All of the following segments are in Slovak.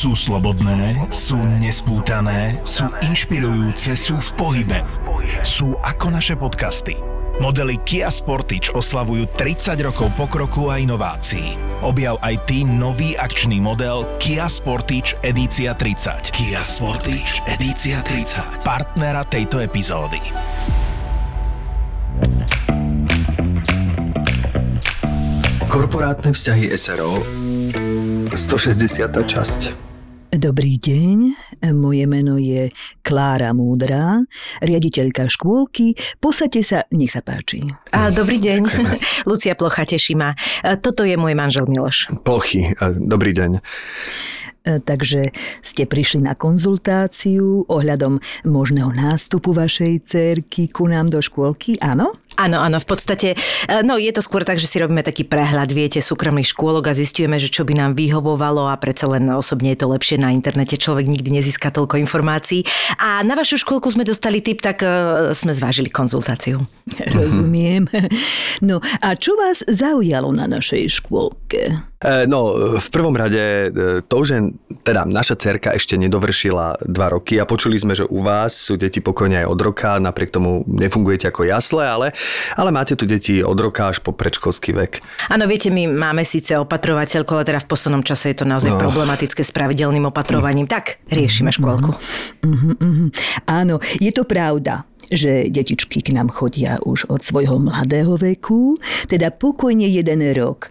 Sú slobodné, sú nespútané, sú inšpirujúce, sú v pohybe. Sú ako naše podcasty. Modely Kia Sportage oslavujú 30 rokov pokroku a inovácií. Objav aj ty nový akčný model Kia Sportage Edícia 30. Kia Sportage Edícia 30. Partnera tejto epizódy. Korporátne vzťahy SRO 160. časť Dobrý deň, moje meno je Klára Múdra, riaditeľka škôlky. Posaďte sa, nech sa páči. A, dobrý deň, Lucia Plocha, teší ma. Toto je môj manžel Miloš. Plochy, dobrý deň. E, takže ste prišli na konzultáciu ohľadom možného nástupu vašej cerky ku nám do škôlky, áno? Áno, áno, v podstate, e, no je to skôr tak, že si robíme taký prehľad, viete, súkromných škôlok a zistujeme, že čo by nám vyhovovalo a predsa len osobne je to lepšie na internete, človek nikdy nezíska toľko informácií. A na vašu škôlku sme dostali tip, tak e, sme zvážili konzultáciu. Rozumiem. No a čo vás zaujalo na našej škôlke? No, v prvom rade to, že teda naša cerka ešte nedovršila dva roky a počuli sme, že u vás sú deti pokojne aj od roka, napriek tomu nefungujete ako jasle, ale, ale máte tu deti od roka až po predškolský vek. Áno, viete, my máme síce opatrovateľku, ale teda v poslednom čase je to naozaj no. problematické s pravidelným opatrovaním. Tak riešime škôlku. Uh-huh, uh-huh. Áno, je to pravda že detičky k nám chodia už od svojho mladého veku, teda pokojne jeden rok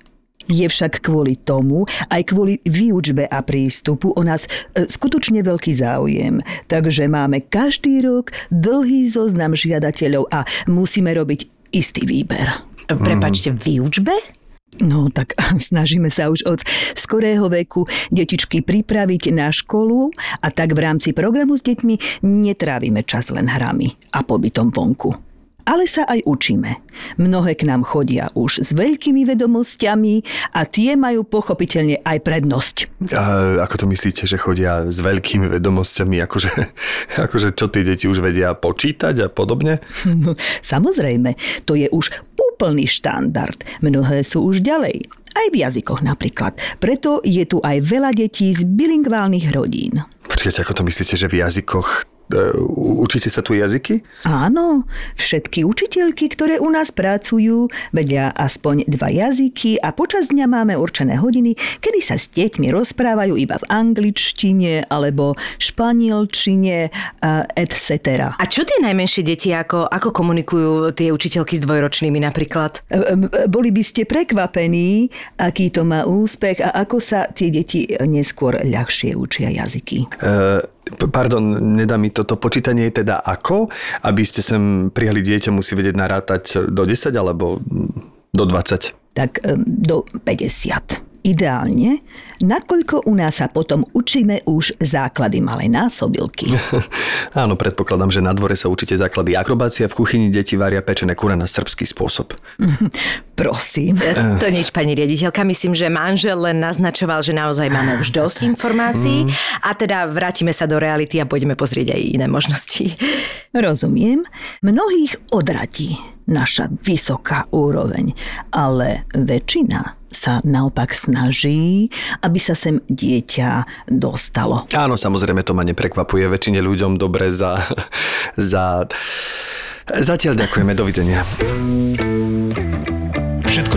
je však kvôli tomu, aj kvôli výučbe a prístupu o nás e, skutočne veľký záujem. Takže máme každý rok dlhý zoznam žiadateľov a musíme robiť istý výber. Prepačte, výučbe? No tak snažíme sa už od skorého veku detičky pripraviť na školu a tak v rámci programu s deťmi netrávime čas len hrami a pobytom vonku ale sa aj učíme. Mnohé k nám chodia už s veľkými vedomosťami a tie majú pochopiteľne aj prednosť. A ako to myslíte, že chodia s veľkými vedomosťami? Akože, akože čo tie deti už vedia počítať a podobne? No, samozrejme, to je už úplný štandard. Mnohé sú už ďalej. Aj v jazykoch napríklad. Preto je tu aj veľa detí z bilingválnych rodín. Počkajte, ako to myslíte, že v jazykoch učíte sa tu jazyky? Áno, všetky učiteľky, ktoré u nás pracujú, vedia aspoň dva jazyky a počas dňa máme určené hodiny, kedy sa s deťmi rozprávajú iba v angličtine alebo španielčine, etc. A čo tie najmenšie deti, ako, ako komunikujú tie učiteľky s dvojročnými napríklad? E, boli by ste prekvapení, aký to má úspech a ako sa tie deti neskôr ľahšie učia jazyky. Uh Pardon, nedá mi toto počítanie je teda ako? Aby ste sem prijali dieťa, musí vedieť narátať do 10 alebo do 20? Tak do 50 ideálne, nakoľko u nás sa potom učíme už základy malej násobilky. Áno, predpokladám, že na dvore sa učíte základy akrobácia, v kuchyni deti varia pečené kura na srbský spôsob. Prosím. To nič, pani riaditeľka. Myslím, že manžel len naznačoval, že naozaj máme už dosť informácií mm. a teda vrátime sa do reality a pôjdeme pozrieť aj iné možnosti. Rozumiem. Mnohých odradí naša vysoká úroveň, ale väčšina sa naopak snaží, aby sa sem dieťa dostalo. Áno, samozrejme, to ma neprekvapuje. Väčšine ľuďom dobre za... za... Zatiaľ ďakujeme, dovidenia.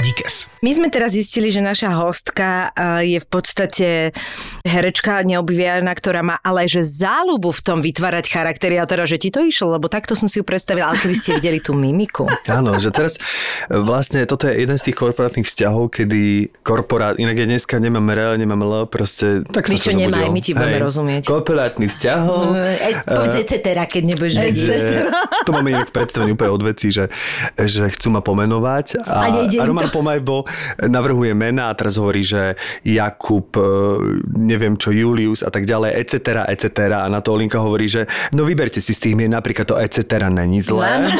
Díkes. My sme teraz zistili, že naša hostka je v podstate herečka neobvianá, ktorá má ale že záľubu v tom vytvárať charaktery a teda, že ti to išlo, lebo takto som si ju predstavila, ale keby ste videli tú mimiku. Áno, že teraz e, vlastne toto je jeden z tých korporátnych vzťahov, kedy korporát, inak ja dneska nemám RL, nemám L, proste tak my čo nemá, my ti budeme rozumieť. Korporátny vzťahov. Ej, povedz uh, etc., keď nebudeš vedieť. To máme inak predstavenie úplne od veci, že, že chcú ma pomenovať. A, a nejde Pomajbo navrhuje mena a teraz hovorí, že Jakub, e, neviem čo, Julius a tak ďalej, etc., etc. A na to Olinka hovorí, že no vyberte si z tých mien, napríklad to etc. není zlé.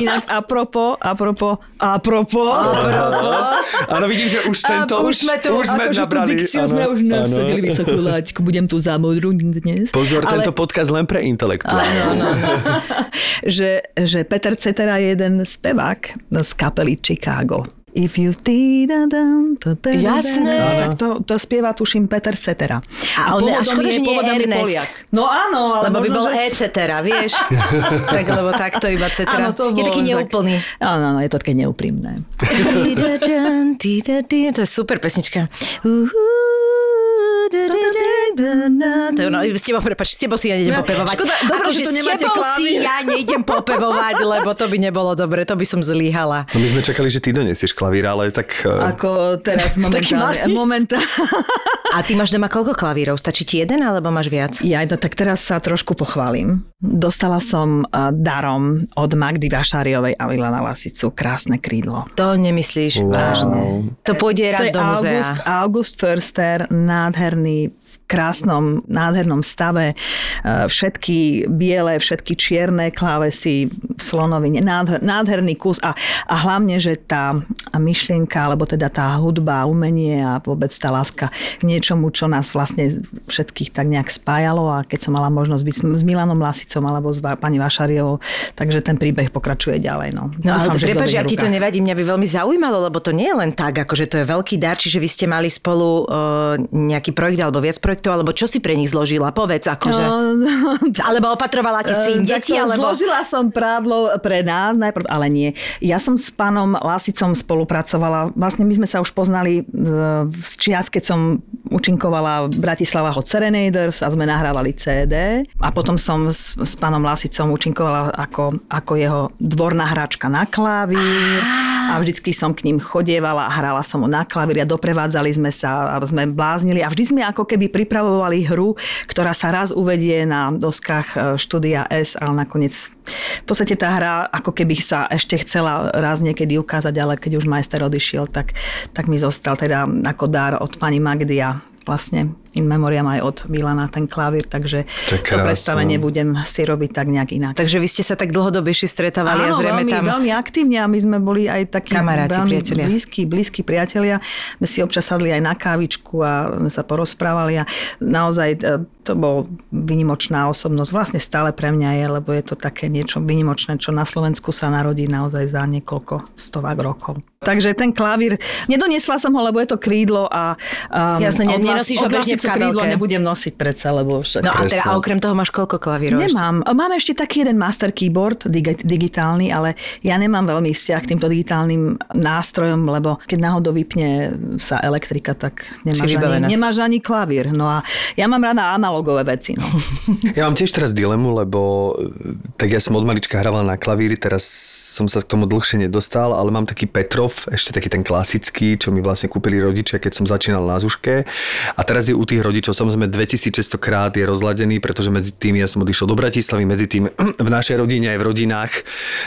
Inak apropo, apropo, apropo. Áno, vidím, že už tento... A už sme tu, už sme akože nabrali. tú dikciu sme už nasadili vysokú laťku. Budem tu zámodru dnes. Pozor, Ale- tento podcast len pre intelektuálov. že, že Peter Cetera je jeden spevák z kapely Chicago. If you ti da dam, to da da da. Jasné. Tak to, to spieva, tuším, Peter Cetera. A on- a škoda, že nie je Ernest. Poliak. No áno, ale Lebo by bol že... e cetera, vieš? tak lebo takto iba cetera. Áno, to je bol taký len neúplný. Tak, áno, áno, je to také neúprimné. To je super pesnička. To ono, s tebou, prepač, s tebou si ja nejdem popevovať. škoda, dobre, Akože že tu s tebou si ja nejdem popevovať, lebo to by nebolo dobre, to by som zlíhala. No my sme čakali, že ty donesieš klavír, ale tak... e, Ako teraz momentálne. momentálne. A ty máš doma koľko klavírov? Stačí ti jeden, alebo máš viac? Ja, no, tak teraz sa trošku pochválim. Dostala som uh, darom od Magdy Vašáriovej a Milana Lasicu krásne krídlo. To nemyslíš Wow. vážne. To pôjde To raz je do muzea. August, August Förster, nádherný v krásnom, nádhernom stave. E, Všetky biele, všetky čierne klávesy, slonoviny, nádher, nádherný kus a, a hlavne, že tá myšlienka, alebo teda tá hudba, umenie a vôbec tá láska k niečomu, čo nás vlastne všetkých tak nejak spájalo a keď som mala možnosť byť s Milanom Lasicom alebo s pani Vašariovou, takže ten príbeh pokračuje ďalej. No, No ale v prepáč, ak ti to nevadí, mňa by veľmi zaujímalo, lebo to nie je len tak, akože to je veľký dar, čiže vy ste mali spolu uh, nejaký projekt alebo viac projektov, alebo čo si pre nich zložila? Povedz, akože. No, Alebo opatrovala ti si im Eh, deti, takto alebo... Zložila som prádlo pre nás najprv, ale nie. Ja som s pánom Lasicom spolupracovala. Vlastne my sme sa už poznali z čias, keď som účinkovala v Bratislava Hot Serenaders a sme nahrávali CD. A potom som s, s pánom Lasicom účinkovala ako, ako jeho dvorná hráčka na klavír. A vždycky som k ním chodievala a hrala som na klavír a doprevádzali sme sa a sme bláznili. A vždy sme ako keby pripravovali hru, ktorá sa raz uvedie na doskách e, štúdia S, ale nakoniec v podstate tá hra ako keby sa ešte chcela raz niekedy ukázať, ale keď už majster odišiel, tak, tak mi zostal teda ako dar od pani Magdy a vlastne in memoriam aj od Milana ten klavír, takže To to, predstavenie budem si robiť tak nejak inak. Takže vy ste sa tak dlhodobejšie stretávali a Áno, zrejme veľmi, tam... veľmi aktívne a my sme boli aj takí Kamaráti, veľmi priatelia. blízki, blízki priatelia. My si občas sadli aj na kávičku a sme sa porozprávali a naozaj e, to bol vynimočná osobnosť. Vlastne stále pre mňa je, lebo je to také niečo vynimočné, čo na Slovensku sa narodí naozaj za niekoľko stovák rokov. Takže ten klavír, nedoniesla som ho, lebo je to krídlo a um, Jasné, ne- od vás- nenosíš ho bežne Lasicu krídlo nebudem nosiť predsa, lebo však... No a, teda, a okrem toho máš koľko klavírov? ešte? Nemám. Mám ešte taký jeden master keyboard digi- digitálny, ale ja nemám veľmi vzťah k týmto digitálnym nástrojom, lebo keď náhodou vypne sa elektrika, tak nemáš ani, nemáš ani klavír. No a ja mám rada analogové veci. No. Ja mám tiež teraz dilemu, lebo e, tak ja som od malička hrával na klavíri, teraz som sa k tomu dlhšie nedostal, ale mám taký Petrov, ešte taký ten klasický, čo mi vlastne kúpili rodičia, keď som začínal na Zuške. A teraz je u tých rodičov, samozrejme 2600 krát je rozladený, pretože medzi tým ja som odišiel do Bratislavy, medzi tým v našej rodine aj v rodinách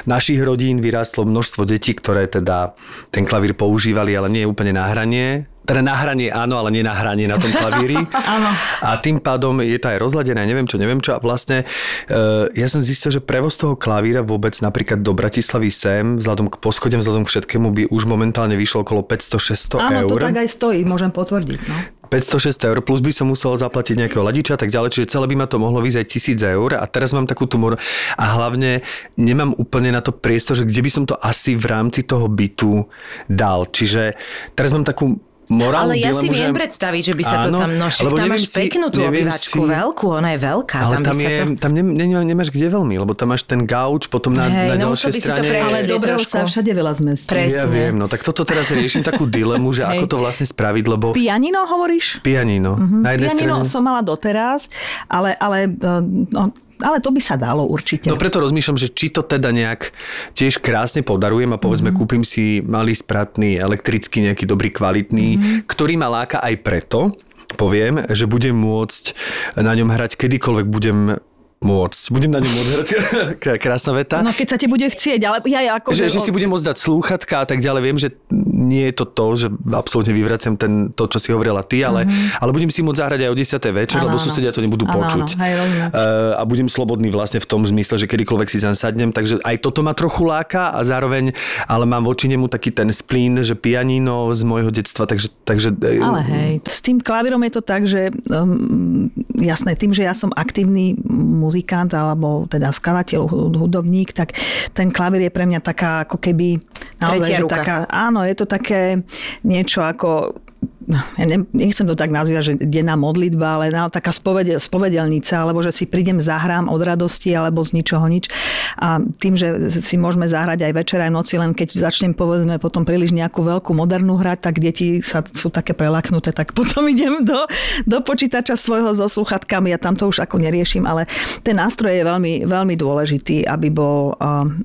našich rodín vyrástlo množstvo detí, ktoré teda ten klavír používali, ale nie úplne na hranie. Teda na hranie áno, ale nie na hranie na tom klavíri. Áno. A tým pádom je to aj rozladené, neviem čo, neviem čo. A vlastne e, ja som zistil, že prevoz toho klavíra vôbec napríklad do Bratislavy sem, vzhľadom k poschodiam, vzhľadom k všetkému by už momentálne vyšlo okolo 500-600 Áno, eur. to tak aj stojí, môžem potvrdiť. No. 500-600 eur, plus by som musel zaplatiť nejakého ladiča a tak ďalej, čiže celé by ma to mohlo vyzať 1000 eur a teraz mám takú tumor a hlavne nemám úplne na to priestor, že kde by som to asi v rámci toho bytu dal. Čiže teraz mám takú morálnu Ale ja si dilemu, viem že... predstaviť, že by sa to Áno, tam... No však lebo tam máš si- peknú tú neviem obývačku, si- veľkú, ona je veľká. Ale tam, tam, by je, sa to... tam ne, ne, nemáš kde veľmi, lebo tam máš ten gauč, potom na, Hej, na no ďalšej si to strane... premyslieť. Ale trošku. sa všade veľa zmestí. Presne. Ja viem, no tak toto teraz riešim takú dilemu, že ako to vlastne spraviť, lebo Pianino hovoríš? pianino. Na jednej Pianino strane... som mala doteraz, ale, ale, e, no, ale to by sa dalo určite. No preto rozmýšľam, že či to teda nejak tiež krásne podarujem a povedzme Mhm. mm-hmm. kúpim si malý spratný elektrický, nejaký dobrý kvalitný, Mhm. mm-hmm. ktorý ma láka aj preto, poviem, že budem môcť na ňom hrať kedykoľvek budem môcť. Budem na ňom môcť hrať. Krásna veta. No keď sa ti bude chcieť, ale ja, ja ako... že, že si budem môcť dať slúchatka a tak ďalej. Viem, že nie je to to, že absolútne vyvracem ten, to, čo si hovorila ty, ale, mm-hmm. ale budem si môcť zahrať aj o 10. večer, Áno, lebo áno. susedia to nebudú Áno, počuť. áno, hej. Uh, a budem slobodný vlastne v tom zmysle, že kedykoľvek si zaň sadnem, takže aj toto ma trochu láka a zároveň, ale mám voči nemu taký ten splín, že pianino z môjho detstva, takže... takže eh, Ale hej, s tým klavírom je to tak, že um, jasné, tým, že ja som aktívny muzikant alebo teda skladateľ, hu- hudobník, tak ten klavír je pre mňa taká ako keby... Že ruka. Taká, áno, je to také niečo ako ja ne, nechcem to tak nazývať, že denná modlitba, ale na, taká spovedel, spovedelnica, alebo že si prídem, zahrám od radosti, alebo z ničoho nič. A tým, že si môžeme zahrať aj večer, aj noci, len keď začnem povedzme potom príliš nejakú veľkú modernú hrať, tak deti sa, sú také prelaknuté, tak potom idem do, do počítača svojho so sluchatkami a tam to už ako neriešim, ale ten nástroj je veľmi, veľmi dôležitý, aby bol,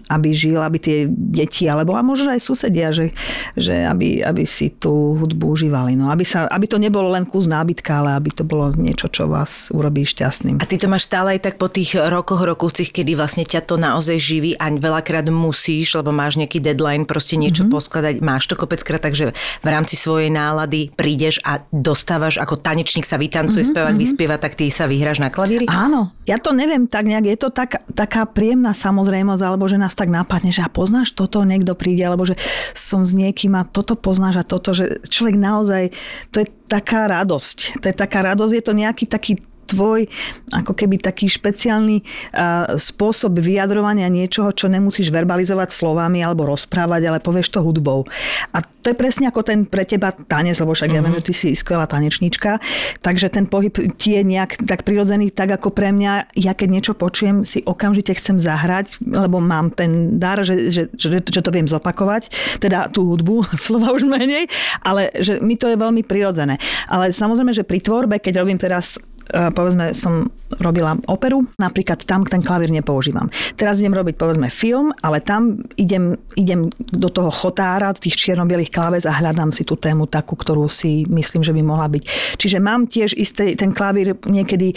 aby žil, aby tie deti, alebo a možno aj susedia, že, že aby, aby si tú hudbu užívali. No, aby, sa, aby to nebolo len kus nábytka, ale aby to bolo niečo, čo vás urobí šťastným. A ty to máš stále aj tak po tých rokoch, rokúcich, kedy vlastne ťa to naozaj živí a veľakrát musíš, lebo máš nejaký deadline, proste niečo mm-hmm. poskladať. Máš to kopeckrát, takže v rámci svojej nálady prídeš a dostávaš ako tanečník sa vytancuje, mm-hmm. spevák, vyspieva, tak ty sa vyhráš na klavíri? Áno, ja to neviem tak nejak, je to tak, taká príjemná samozrejmosť, alebo že nás tak napadne, že a poznáš toto, niekto príde, alebo že som s niekým a toto poznáš a toto, že človek naozaj, to je taká radosť. To je taká radosť, je to nejaký taký tvoj ako keby taký špeciálny uh, spôsob vyjadrovania niečoho, čo nemusíš verbalizovať slovami alebo rozprávať, ale povieš to hudbou. A to je presne ako ten pre teba tanec, lebo však mm-hmm. ja viem, že ty si skvelá tanečníčka, takže ten pohyb ti je nejak tak prirodzený, tak ako pre mňa, ja keď niečo počujem, si okamžite chcem zahrať, lebo mám ten dar, že, že, že, že to viem zopakovať, teda tú hudbu, slova už menej, ale že mi to je veľmi prirodzené. Ale samozrejme, že pri tvorbe, keď robím teraz e, povedzme, som robila operu, napríklad tam ten klavír nepoužívam. Teraz idem robiť, povedzme, film, ale tam idem, idem do toho chotára, tých čierno-bielých kláves a hľadám si tú tému takú, ktorú si myslím, že by mohla byť. Čiže mám tiež isté, ten klavír niekedy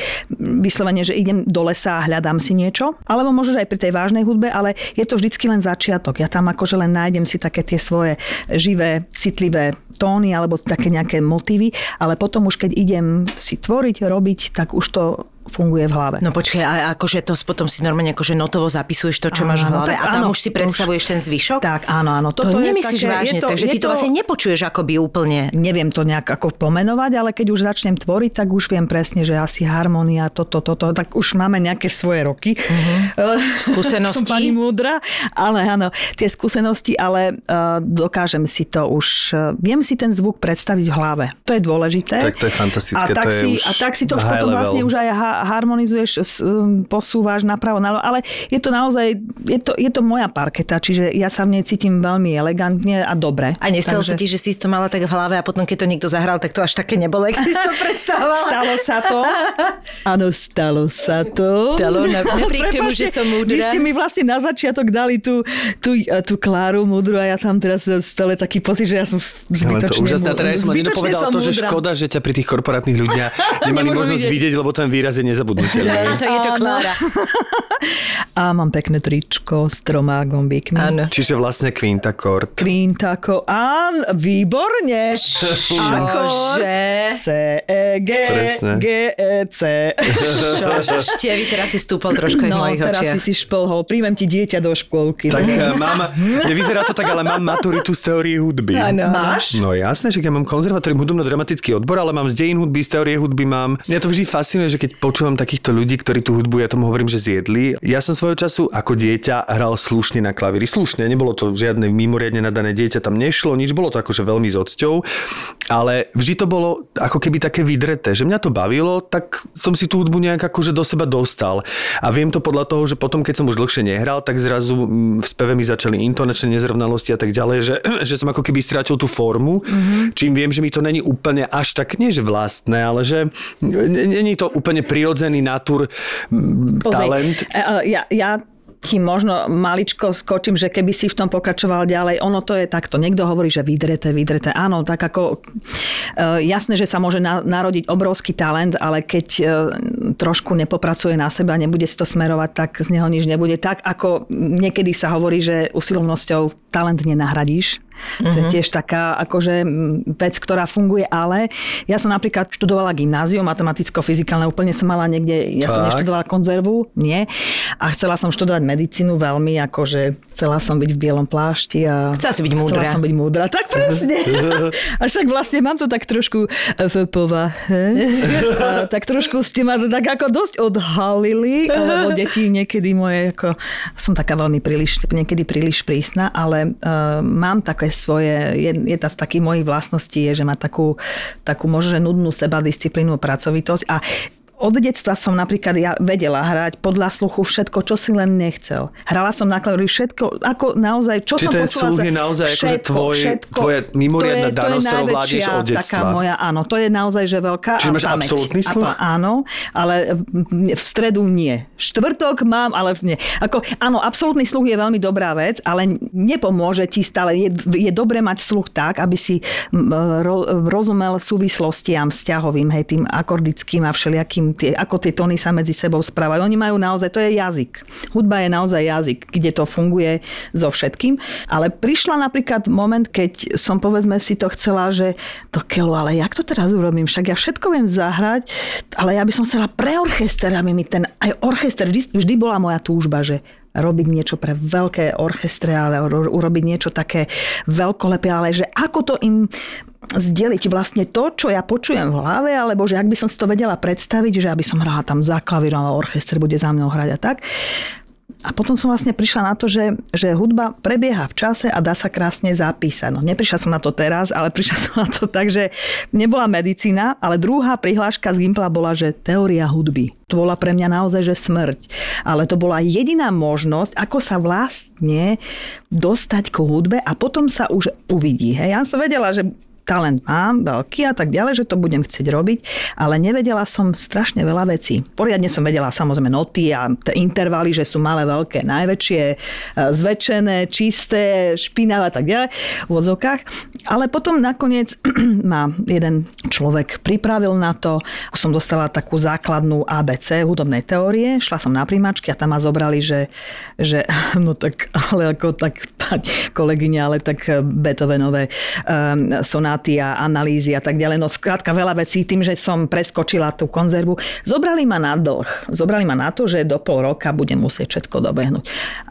vyslovene, že idem do lesa a hľadám si niečo, alebo možno aj pri tej vážnej hudbe, ale je to vždycky len začiatok. Ja tam akože len nájdem si také tie svoje živé, citlivé tóny alebo také nejaké motívy, ale potom už keď idem si tvoriť, robiť, tak už to funguje v hlave. No počkaj, a akože to potom si normálne akože notovo zapisuješ to, čo Áno, máš v hlave tak a tam áno, už si to už- predstavuješ ten zvyšok? Tak, áno, áno. To Toto je nemyslíš také, vážne, je to, takže je ty to vlastne nepočuješ akoby úplne. Neviem to nejak ako pomenovať, ale keď už začnem tvoriť, tak už viem presne, že asi harmonia, toto, toto, tak už máme nejaké svoje roky. Uh-huh. Skúsenosti? Som pani múdra, ale áno, tie skúsenosti, ale uh, dokážem si to už, uh, viem si ten zvuk predstaviť v hlave. To je dôležité. Tak to je fantastické, A tak, to je si, už a tak si to už potom level. vlastne už aj ha- harmonizuješ, um, posúvaš napravo, nalo, ale je to naozaj, je to, je to moja parketa, čiže ja sa v nej cítim veľmi elegantne a dobre. A nestalo sa ti, že si to mala tak v hlave a potom, keď to niekto zahral, tak to až také nebolo, si si to predstavovala. Stalo sa to. Áno, stalo sa to. Stalo, na- napriek tomu, že som múdra. Vy ste mi vlastne na začiatok dali tú, tú, tú Kláru múdru a ja tam teraz stále taký pocit, že ja som Ale to zbytočne, úžasné. A teraz som zbytočne to, že múdra. škoda, že ťa pri tých korporátnych ľudia nemali možnosť vidieť. vidieť, lebo ten výraz je nezabudnutelný. To je to. Klára. A mám pekné tričko s troma gombíkmi. Áno. Čiže vlastne Quinta Court. Queen tako. Áno, výborne. Čože? C, E, G. G, E, C. Štievi, teraz si stúpal trošku aj v No, mojich teraz očiach. si si šplhol. Príjmem ti dieťa do škôlky. Tak eh, mám, nevyzerá to tak, ale mám maturitu z teórie hudby. Áno. Máš? No jasné, že ja mám konzervatórium hudobno-dramatický odbor, ale mám z dejín hudby, z teórie hudby mám. Mňa to vždy fascinuje, že keď počúvam takýchto ľudí, ktorí tú hudbu, ja tomu hovorím, že zjedli. Ja som svojho času ako dieťa hral slušne na klavíri. Slušne, nebolo to žiadne mimoriadne nadané dieťa, tam nešlo nič, bolo to akože veľmi s odsťou, ale vždy to bolo ako keby také vydreté, že mňa to bavilo, tak som si tú hudbu nejak akože do seba dostal. A viem to podľa toho, že potom, keď som už dlhšie nehral, tak zrazu mm, v speve mi začali intonačné nezrovnalosti a tak ďalej, že, že som ako keby strátil tú formu, mm-hmm. čím viem, že mi to není úplne až tak, nie že vlastné, ale že není to úplne prirodzený natúr Pozri, talent. e, e, Ja, ja ti možno maličko skočím, že keby si v tom pokračoval ďalej, ono to je takto. Niekto hovorí, že vydrete, vydrete. Áno, tak ako e, jasné, že sa môže na, narodiť obrovský talent, ale keď e, trošku nepopracuje na seba, nebude si to smerovať, tak z neho nič nebude. Tak ako niekedy sa hovorí, že usilovnosťou talent nenahradíš. To je tiež taká akože vec, ktorá funguje, ale ja som napríklad študovala gymnázium, matematicko-fyzikálne, úplne som mala niekde, ja som Tak. neštudovala konzervu, nie. A chcela som študovať medicínu veľmi, akože chcela som byť v bielom plášti a... Chcela si byť múdra. Chcela som byť múdra, tak presne. A však vlastne mám to tak trošku v povahe. A tak trošku ste ma tak ako dosť odhalili, lebo deti niekedy moje, ako, som taká veľmi príliš, niekedy príliš prísna, ale uh, mám také svoje, je, je tá z takých mojich vlastností, je, že má takú, takú možno nudnú sebadisciplínu, pracovitosť. A od detstva som napríklad ja vedela hrať podľa sluchu všetko, čo si len nechcel. Hrala som na klavíri všetko, ako naozaj, čo Čiže som ten počula. sluch je naozaj akože tvoj- tvoja mimoriadna To je- danosť, ktorou najväčšia od detstva. Taká moja, áno, to je naozaj, že veľká Čiže máš pamäť. absolútny A sluch? pa- Áno, ale v stredu nie. Štvrtok mám, ale nie. Ako, áno, absolútny sluch je veľmi dobrá vec, ale nepomôže ti stále. Je, je dobré mať sluch tak, aby si ro, rozumel súvislostiam vzťahovým, hej, tým akordickým a všelijakým, tie, ako tie tóny sa medzi sebou správajú. Oni majú naozaj, to je jazyk. Hudba je naozaj jazyk, kde to funguje so všetkým. Ale prišla napríklad moment, keď som povedzme si to chcela, že to keľu, ale jak to teraz urobím? Však ja všetko viem zahrať, ale ja by som chcela pre orchester, aby mi ten, aj orchester, vždy, vždy bola moja túžba, že robiť niečo pre veľké orchestre, ale ro- urobiť niečo také veľkolepé, ale že ako to im zdeliť vlastne to, čo ja počujem v hlave, alebo že ak by som si to vedela predstaviť, že aby som hrala tam za klavírom a orchester bude za mnou hrať a tak. A potom som vlastne prišla na to, že, že hudba prebieha v čase a dá sa krásne zapísať. No, neprišla som na to teraz, ale prišla som na to tak, že nebola medicína, ale druhá prihláška z Gimpla bola, že teória hudby. To bola pre mňa naozaj, že smrť. Ale to bola jediná možnosť, ako sa vlastne dostať k hudbe a potom sa už uvidí. Hej. Ja som vedela, že talent mám veľký a tak ďalej, že to budem chcieť robiť, ale nevedela som strašne veľa vecí. Poriadne som vedela samozrejme noty a t- intervaly, že sú malé, veľké, najväčšie, e, zväčšené, čisté, špinavé a tak ďalej v vozovkách. Ale potom nakoniec ma jeden človek pripravil na to. Som dostala takú základnú ABC hudobnej teórie. Šla som na príjmačky a tam ma zobrali, že, že no tak, ale ako tak kolegyňa, ale tak Beethovenové um, sonáty a analýzy a tak ďalej. No skrátka veľa vecí tým, že som preskočila tú konzervu. Zobrali ma na dlh. Zobrali ma na to, že do pol roka budem musieť všetko dobehnúť.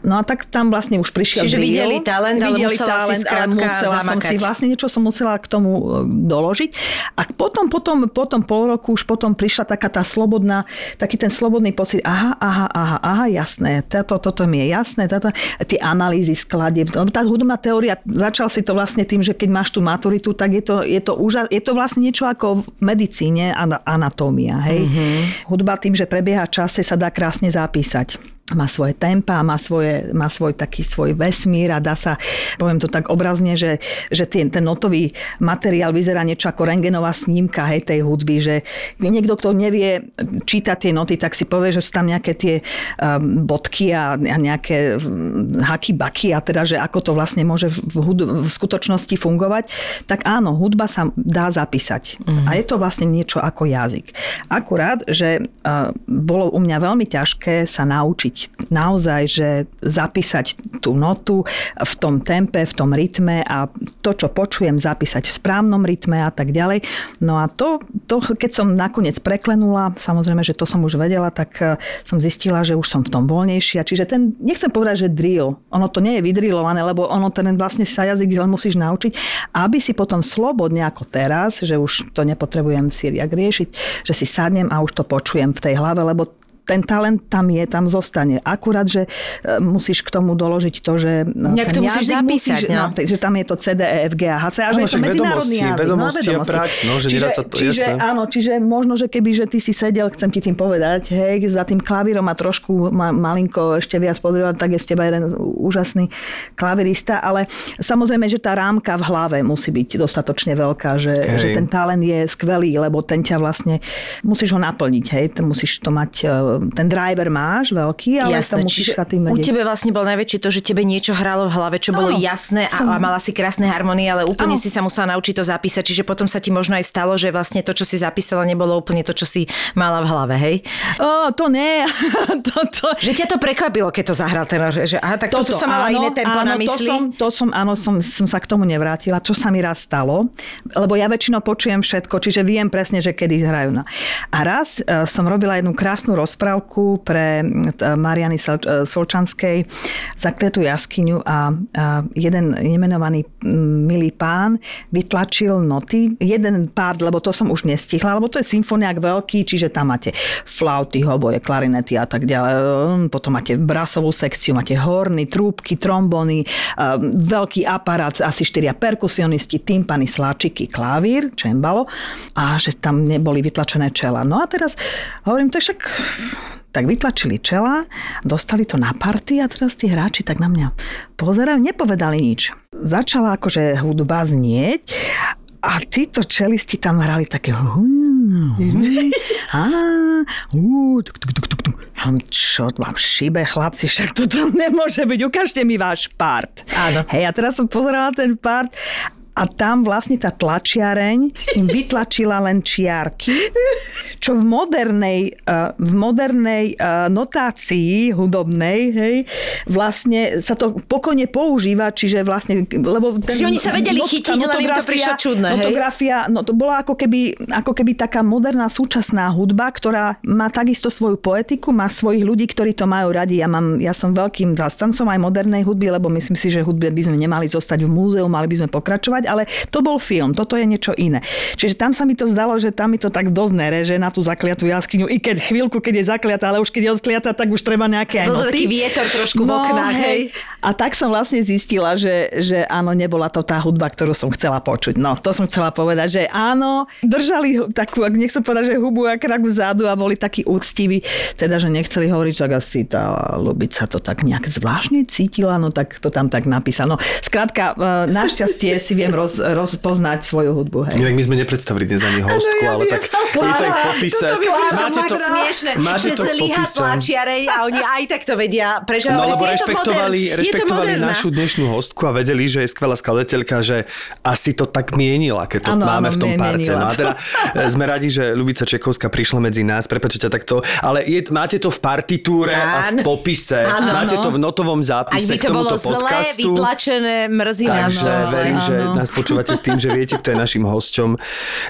No a tak tam vlastne už prišiel Čiže videli talent, ale musela si ale skrátka musela som zamakať. si vlastne niečo som musela k tomu e, doložiť. A potom, potom, potom pol roku už potom prišla taká tá slobodná, taký ten slobodný pocit, aha, aha, aha, aha, jasné, toto, toto mi je jasné, toto, tie analýzy skladieb. Lebo Tá hudobná teória, začal si to vlastne tým, že keď máš tú maturitu, tak je to, je to, úža, je to vlastne niečo ako v medicíne, ana- anatómia. Hej? Mm-hmm. Hudba tým, že prebieha čase, sa dá krásne zapísať má svoje tempa, má, svoje, má svoj taký svoj vesmír a dá sa, poviem to tak obrazne, že, že ten, ten notový materiál vyzerá niečo ako rengenová snímka hej, tej hudby, že niekto, kto nevie čítať tie noty, tak si povie, že sú tam nejaké tie um, bodky a, a nejaké mm, haky, baky a teda, že ako to vlastne môže v, hud- v skutočnosti fungovať, tak áno, hudba sa dá zapísať. Mm. A je to vlastne niečo ako jazyk. Akurát, že uh, bolo u mňa veľmi ťažké sa naučiť naozaj, že zapísať tú notu v tom tempe, v tom rytme a to, čo počujem, zapísať v správnom rytme a tak ďalej. No a to, to keď som nakoniec preklenula, samozrejme, že to som už vedela, tak eh, som zistila, že už som v tom voľnejšia. Čiže ten, nechcem povedať, že drill, ono to nie je vydrilované, lebo ono ten vlastne sa jazyk len musíš naučiť, aby si potom slobodne ako teraz, že už to nepotrebujem si riešiť, že si sadnem a už to počujem v tej hlave, lebo ten talent tam je, tam zostane. Akurát, že e, musíš k tomu doložiť to, že no, Nejak ten to musíš jazyk zapísať, musíš, no. že tam je to C, D, E, F, G a H, C a že Áno, je to medzinárodný vedomosti, jazyk. vedomosti a prax, no, že čiže, sa to- čiže, jasné. áno, čiže možno, že keby, že ty si sedel, chcem ti tým povedať, hej, za tým klavírom a trošku ma, malinko ešte viac podrývať, tak je z teba jeden úžasný klavirista, ale samozrejme, že tá rámka v hlave musí byť dostatočne veľká, že, Hej. že ten talent je skvelý, lebo ten ťa vlastne, musíš ho naplniť, hej, ten musíš to mať e, ten driver máš veľký, ale Jasné, to musíš sa tým u vedieť. tebe vlastne bol najväčšie to, že tebe niečo hralo v hlave, čo bolo Áno, jasné a, som- a mala si krásne harmonie, ale úplne Áno. si sa musela naučiť to zapísať, čiže potom sa ti možno aj stalo, že vlastne to, čo si zapísala, nebolo úplne to, čo si mala v hlave, hej? Ó, to nie. to, to, Že ťa to prekvapilo, keď to zahral ten, že aha, tak toto, som mala iné tempo na mysli. To som, to som, áno, som, som sa k tomu nevrátila, čo sa mi raz stalo, lebo ja väčšinou počujem všetko, čiže viem presne, že kedy hrajú na. A raz e, som robila jednu krásnu rozprávku pre Mariany e, Solčanskej Zakletú jaskyňu a, jeden nemenovaný milý pán vytlačil noty, jeden pár, lebo to som už nestihla, lebo to je symfoniák veľký, čiže tam máte flauty, hoboje, klarinety a tak ďalej. Ehm, Potom máte brasovú sekciu, máte horny, trúbky, trombony, ehm, veľký aparát, asi štyria perkusionisti, tympany, sláčiky, klavír, čembalo a že tam neboli vytlačené čela. No a teraz hovorím, to však tak vytlačili čela, dostali to na party a teraz tí hráči tak na mňa pozerajú, nepovedali nič. Začala akože hudba znieť a títo čelisti tam hrali také tuk. Hm, Čo vám šibe, chlapci, však to tam nemôže byť, ukážte mi váš part. Áno. Hej, a teraz som pozerala ten part a tam vlastne tá tlačiareň im vytlačila len čiarky, čo v modernej, eh, v modernej eh, notácii hudobnej, hej, vlastne sa to pokojne používa, čiže vlastne, lebo... Ten, Čiže oni sa vedeli not- chytiť, len im to prišlo čudné, hej? Notografia, no to bola ako keby, ako keby taká moderná súčasná hudba, ktorá má takisto svoju poetiku, má svojich ľudí, ktorí to majú radi. Ja, mám, ja som veľkým zastancom aj modernej hudby, lebo myslím si, že hudbe by sme nemali zostať v múzeu, mali by sme pokračovať, ale to bol film, toto je niečo iné. Čiže tam sa mi to zdalo, že tam mi to tak dosť nereže na tú zakliatú jaskyňu, i keď chvíľku, keď je zakliatá, ale už keď je odkliatá, tak už treba nejaké aj Bol noty. No, taký vietor trošku v oknách, hej. A tak som vlastne zistila, že, že áno, nebola to tá hudba, ktorú som chcela počuť. No, to som chcela povedať, že áno, držali takú, ak nechcem povedať, že hubu a krak vzadu a boli takí úctiví, teda, že nechceli hovoriť, že asi tá Lubica to tak nejak zvláštne cítila, no tak to tam tak napísala. No, skrátka, e, našťastie si viem roz, rozpoznať svoju hudbu. Hej. Inak my sme nepredstavili dnes ani hostku, ja ale viem. tak je to aj v popise. Toto by Máte tak to, smiešne, máte že to v zlyha tlačiarej a oni aj tak to vedia. Prečo No lebo to rešpektovali, to rešpektovali našu dnešnú hostku a vedeli, že je skvelá skladateľka, že asi to tak mienila, keď to Áno, máme áno, v tom parte. No a to. teda e, sme radi, že Lubica Čekovská prišla medzi nás, prepáčte ťa takto, ale je, máte to v partitúre a v popise. Áno, máte no. to v notovom Ak zápise by k to bolo tomuto zlé, podcastu. vytlačené, mrzí nás Takže to. verím, že. Nás počúvate s tým, že viete, kto je našim hosťom.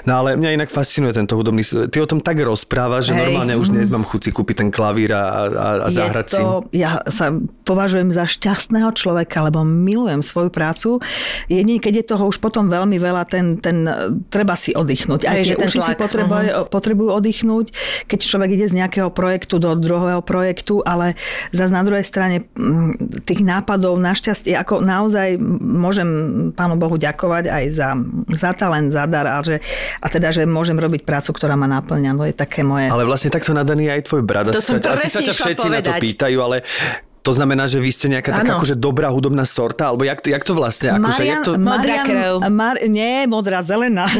No ale mňa inak fascinuje tento hudobný svet. Ty o tom tak rozprávaš, že Hej. normálne už dnes mám chuť si kúpiť ten klavír a, a, a zahrať je si. to, ja sa považujem za šťastného človeka, lebo milujem svoju prácu. Jedine, keď je toho už potom veľmi veľa, ten, ten treba si oddychnúť. Aj tie uši si tlak, potrebuje, potrebujú oddychnúť, keď človek ide z nejakého projektu do druhého projektu, ale zase na druhej strane mm, tých nápadov našťastie, ako naozaj môžem Pánu Bohu ďakovať aj za, za talent, za dar a, že, a teda, že môžem robiť prácu, ktorá ma naplňa. No je také moje... Ale vlastne takto nadaný je aj tvoj brat. To Asi som sa- Asi sa ťa všetci na to povedať. pýtajú, ale to znamená, že vy ste nejaká taká Áno. akože dobrá hudobná sorta? Alebo jak to, jak to vlastne? Akože, jak to... Modrá krv. Mar, nie, modrá, zelená.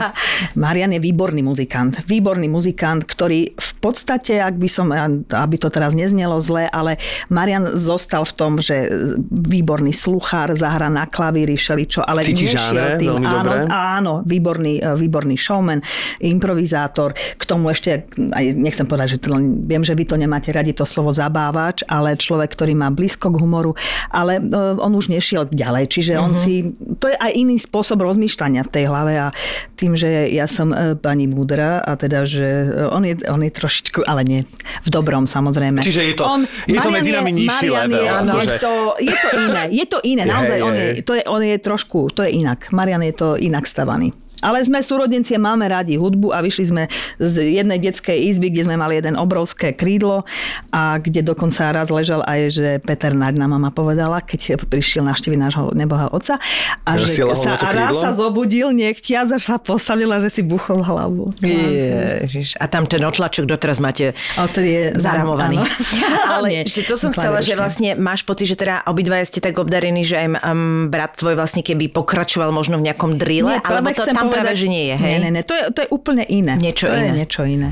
Marian je výborný muzikant. Výborný muzikant, ktorý v podstate, ak by som, aby to teraz neznelo zle, ale Marian zostal v tom, že výborný sluchár, zahra na klavíri, šeličo, ale Cíti nešiel žáner tým. veľmi áno, dobre? áno, výborný, výborný showman, improvizátor. K tomu ešte, aj nechcem povedať, že to, viem, že vy to nemáte radi to slovo zabávač, ale človek, ktorý má blízko k humoru, ale e, on už nešiel ďalej, čiže on Mhm. si, to je aj iný spôsob rozmýšľania v tej hlave a tým, že ja som e, pani múdra a teda, že e, on je, on je trošičku, ale nie, v dobrom samozrejme. Čiže je to- je to medzi nami nižší Marian level, Je, akože. je, to, je to iné, je to iné, Je, naozaj, on je. je, to je, on je trošku, to je inak. Marian je to inak stavaný. Ale sme súrodenci a máme radi hudbu a vyšli sme z jednej detskej izby, kde sme mali jeden obrovské krídlo a kde dokonca raz ležal aj, že Peter Naď nám mama povedala, keď prišiel navštíviť nášho neboha otca a že lahol sa, a raz sa zobudil nechtia, zašla postavila, že si buchol hlavu. Ježiš. A tam ten otlačok doteraz máte je zaramovaný. Ale Nie, že to som chcela, že vlastne máš pocit, že teda obidvaja ste tak obdarení, že aj um, brat tvoj vlastne keby pokračoval možno v nejakom drille, alebo práve to chcem tam práve, že nie je, hej? Nie, nie, nie, to je, to je úplne iné. Niečo to iné. je niečo iné.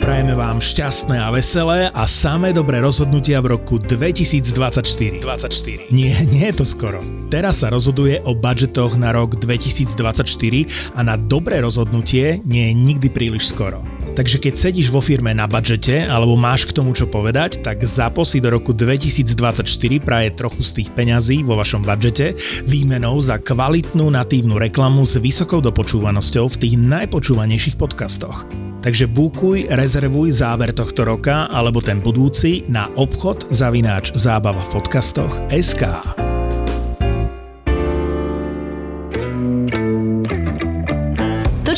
Prajeme vám šťastné a veselé a samé dobré rozhodnutia v roku 2024. 24. Nie, nie je to skoro. Teraz sa rozhoduje o budžetoch na rok 2024 a na dobré rozhodnutie nie je nikdy príliš skoro. Takže keď sedíš vo firme na budžete alebo máš k tomu čo povedať, tak zapo si do roku 2024 praje trochu z tých peňazí vo vašom budžete výmenou za kvalitnú natívnu reklamu s vysokou dopočúvanosťou v tých najpočúvanejších podcastoch. Takže bukuj, rezervuj záver tohto roka alebo ten budúci na obchod zavináč zábava v podcastoch SK.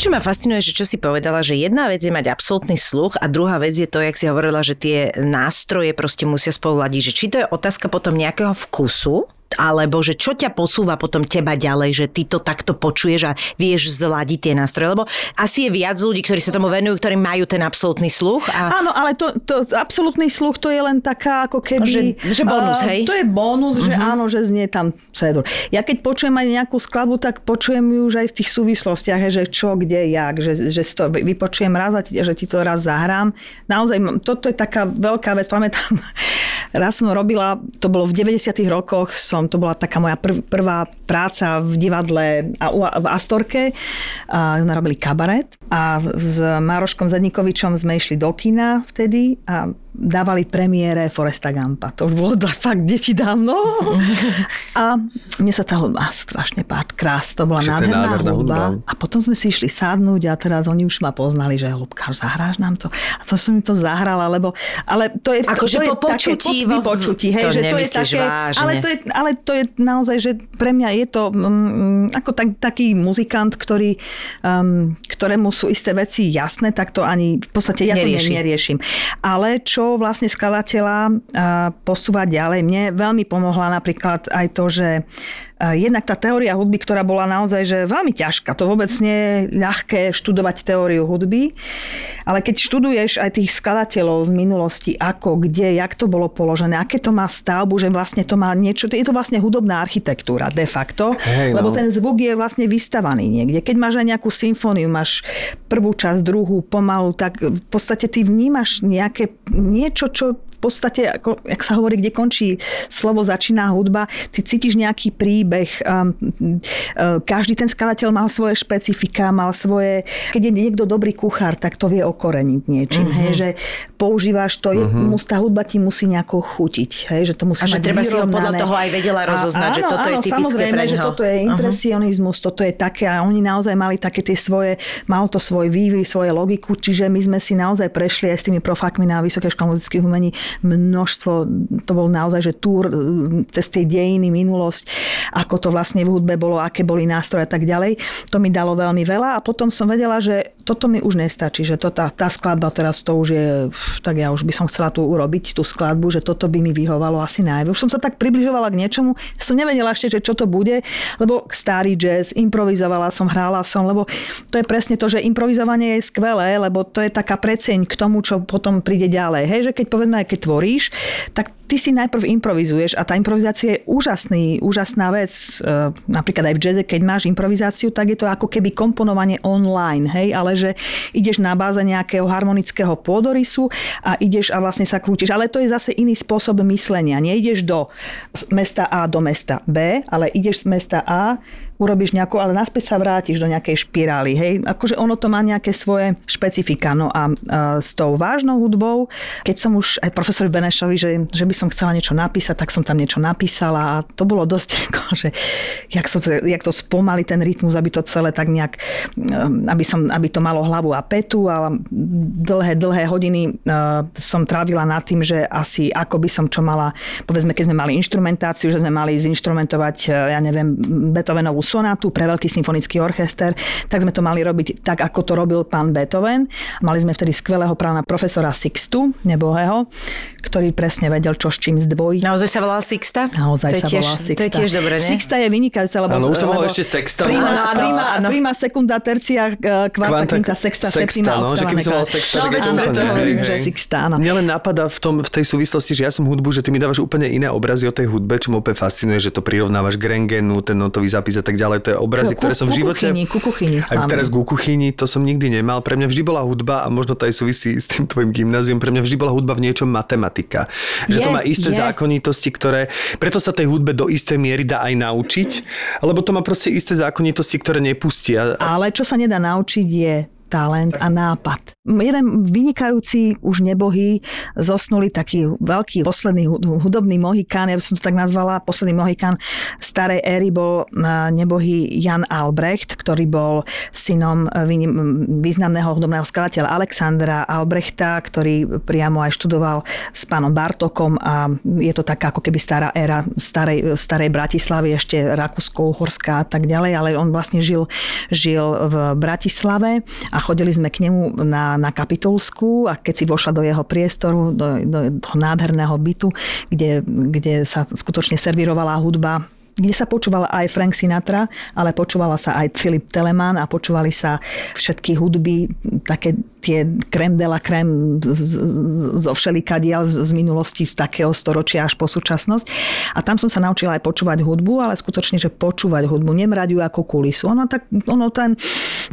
Čo ma fascinuje, že čo si povedala, že jedna vec je mať absolútny sluch a druhá vec je to, jak si hovorila, že tie nástroje proste musia spolu ladiť. Že či to je otázka potom nejakého vkusu, alebo že čo ťa posúva potom teba ďalej, že ty to takto počuješ a vieš zladiť tie nástroje, lebo asi je viac ľudí, ktorí sa tomu venujú, ktorí majú ten absolútny sluch. A... Áno, ale to, to absolútny sluch to je len taká ako keby... Že, že bonus, uh, hej? To je bonus, uh-huh. že áno, že znie tam cedur. Ja keď počujem aj nejakú skladbu, tak počujem ju už aj v tých súvislostiach, že čo, kde, jak, že, že si to vypočujem raz a že ti to raz zahrám. Naozaj, toto je taká veľká vec. Pamätám, raz som robila, to bolo v 90 rokoch, som som, to bola taká moja prv, prvá práca v divadle a v Astorke. A sme robili kabaret a s Mároškom Zadnikovičom sme išli do kina vtedy a dávali premiére Foresta Gampa. To už bolo fakt deti dávno. A mne sa tá hudba strašne páči. Krás, to bola nádherná, nádherná hudba. hudba. A potom sme si išli sadnúť a teraz oni už ma poznali, že Lubka, zahráš nám to. A to som im to zahrala, lebo... Ale to je, Akože po počutí. Po, počutí, hej, to že to je také, vážne. ale to je, ale to je naozaj, že pre mňa je to um, ako tak, taký muzikant, ktorý, um, ktorému sú isté veci jasné, tak to ani v podstate ja Nerieši. to neriešim. Ale čo vlastne skladateľa posúvať ďalej. Mne veľmi pomohla napríklad aj to, že jednak tá teória hudby, ktorá bola naozaj že veľmi ťažká. To vôbec nie je ľahké študovať teóriu hudby, ale keď študuješ aj tých skladateľov z minulosti, ako, kde, jak to bolo položené, aké to má stavbu, že vlastne to má niečo, je to vlastne hudobná architektúra de facto, hey, no. lebo ten zvuk je vlastne vystavaný niekde. Keď máš aj nejakú symfóniu, máš prvú časť, druhú, pomalu, tak v podstate ty vnímaš nejaké niečo, čo podstate, ako, jak sa hovorí, kde končí slovo, začína hudba, ty cítiš nejaký príbeh. Um, uh, každý ten skladateľ mal svoje špecifika, mal svoje... Keď je niekto dobrý kuchár, tak to vie okoreniť niečím. Uh-huh. Hej, že používaš to, uh-huh. tá hudba ti musí nejako chutiť. Hej, že to musí a že treba si ho podľa toho aj vedela rozoznať, a, že toto áno, je typické samozrejme, pre neho. že toto je impresionizmus, uh-huh. toto je také a oni naozaj mali také tie svoje, mal to svoj vývoj, svoje logiku, čiže my sme si naozaj prešli aj s tými profákmi na Vysokej škole muzických umení množstvo, to bol naozaj, že túr cez tie dejiny, minulosť, ako to vlastne v hudbe bolo, aké boli nástroje a tak ďalej. To mi dalo veľmi veľa a potom som vedela, že toto mi už nestačí, že to, tá, tá skladba teraz to už je, tak ja už by som chcela tu urobiť tú skladbu, že toto by mi vyhovalo asi najviac. Už som sa tak približovala k niečomu, som nevedela ešte, že čo to bude, lebo starý jazz, improvizovala som, hrála som, lebo to je presne to, že improvizovanie je skvelé, lebo to je taká preceň k tomu, čo potom príde ďalej. Hej, že keď povedzme, keď tvoríš, tak ty si najprv improvizuješ a tá improvizácia je úžasný, úžasná vec. E, napríklad aj v jazze, keď máš improvizáciu, tak je to ako keby komponovanie online, hej, ale že ideš na báze nejakého harmonického pôdorysu a ideš a vlastne sa krútiš. Ale to je zase iný spôsob myslenia. Neideš do mesta A do mesta B, ale ideš z mesta A urobíš nejakú, ale naspäť sa vrátiš do nejakej špirály. Hej? Akože ono to má nejaké svoje špecifika. No a uh, s tou vážnou hudbou, keď som už aj profesor Benešovi, že, že by som chcela niečo napísať, tak som tam niečo napísala a to bolo dosť, ako, že jak, so, jak to spomali ten rytmus, aby to celé tak nejak, aby, som, aby to malo hlavu a petu a dlhé, dlhé hodiny uh, som trávila nad tým, že asi ako by som čo mala, povedzme, keď sme mali instrumentáciu, že sme mali zinštrumentovať, ja neviem, Beethovenovú sonátu pre veľký symfonický orchester, tak sme to mali robiť tak, ako to robil pán Beethoven. Mali sme vtedy skvelého prána profesora Sixtu, nebohého, ktorý presne vedel, čo Troščím zdvoj. Naozaj sa volal Sixta? Naozaj to sa tiež, volá Sixta. To je tiež dobré, ne? Sixta je vynikajúca, lebo... Áno, už som mal lebo ešte Sexta. Prima, Áno, áno, prima, áno. prima sekunda, tercia, eh, kvarta, Kvanta- quinta, sexta, sexta, septima, no, že keby som octava, sexta, tak je to hovorím, že hej. sexta, áno. Mne len napadá v, tom, v tej súvislosti, že ja som hudbu, že ty mi dávaš úplne iné obrazy o tej hudbe, čo ma úplne fascinuje, že to prirovnávaš k rengenu, ten notový zápis a tak ďalej. To je obrazy, ktoré som v živote... ku kuchyni, Aj teraz ku kuchyni, to som nikdy nemal. Pre mňa vždy bola hudba a možno to aj súvisí s tým tvojim gymnázium. Pre mňa vždy bola hudba v niečom matematika. Že Je, to má isté je. zákonitosti, ktoré... Preto sa tej hudbe do istej miery dá aj naučiť, lebo to má proste isté zákonitosti, ktoré nepustia. Ale čo sa nedá naučiť je talent a nápad. Jeden vynikajúci, už nebohý, zosnulý taký veľký posledný hu- hudobný mohikán, ja by som to tak nazvala, posledný mohikán starej éry bol a, nebohý Jan Albrecht, ktorý bol synom e, významného hudobného skladateľa Alexandra Albrechta, ktorý priamo aj študoval s pánom Bartokom a je to taká ako keby stará éra starej, starej Bratislavy, ešte Rakúsko-Uhorská a tak ďalej, ale on vlastne žil, žil v Bratislave a chodili sme k nemu na, na Kapitolskú a keď si vošla do jeho priestoru, do, do toho nádherného bytu, kde, kde sa skutočne servírovala hudba kde sa počúvala aj Frank Sinatra, ale počúvala sa aj Philip Telemann a počúvali sa všetky hudby, také tie krem de la krem zo všelikadiaľ z z minulosti, z takého storočia až po súčasnosť. A tam som sa naučila aj počúvať hudbu, ale skutočne, že počúvať hudbu, nemrať ju ako kulisu. Ono, tak, ono ten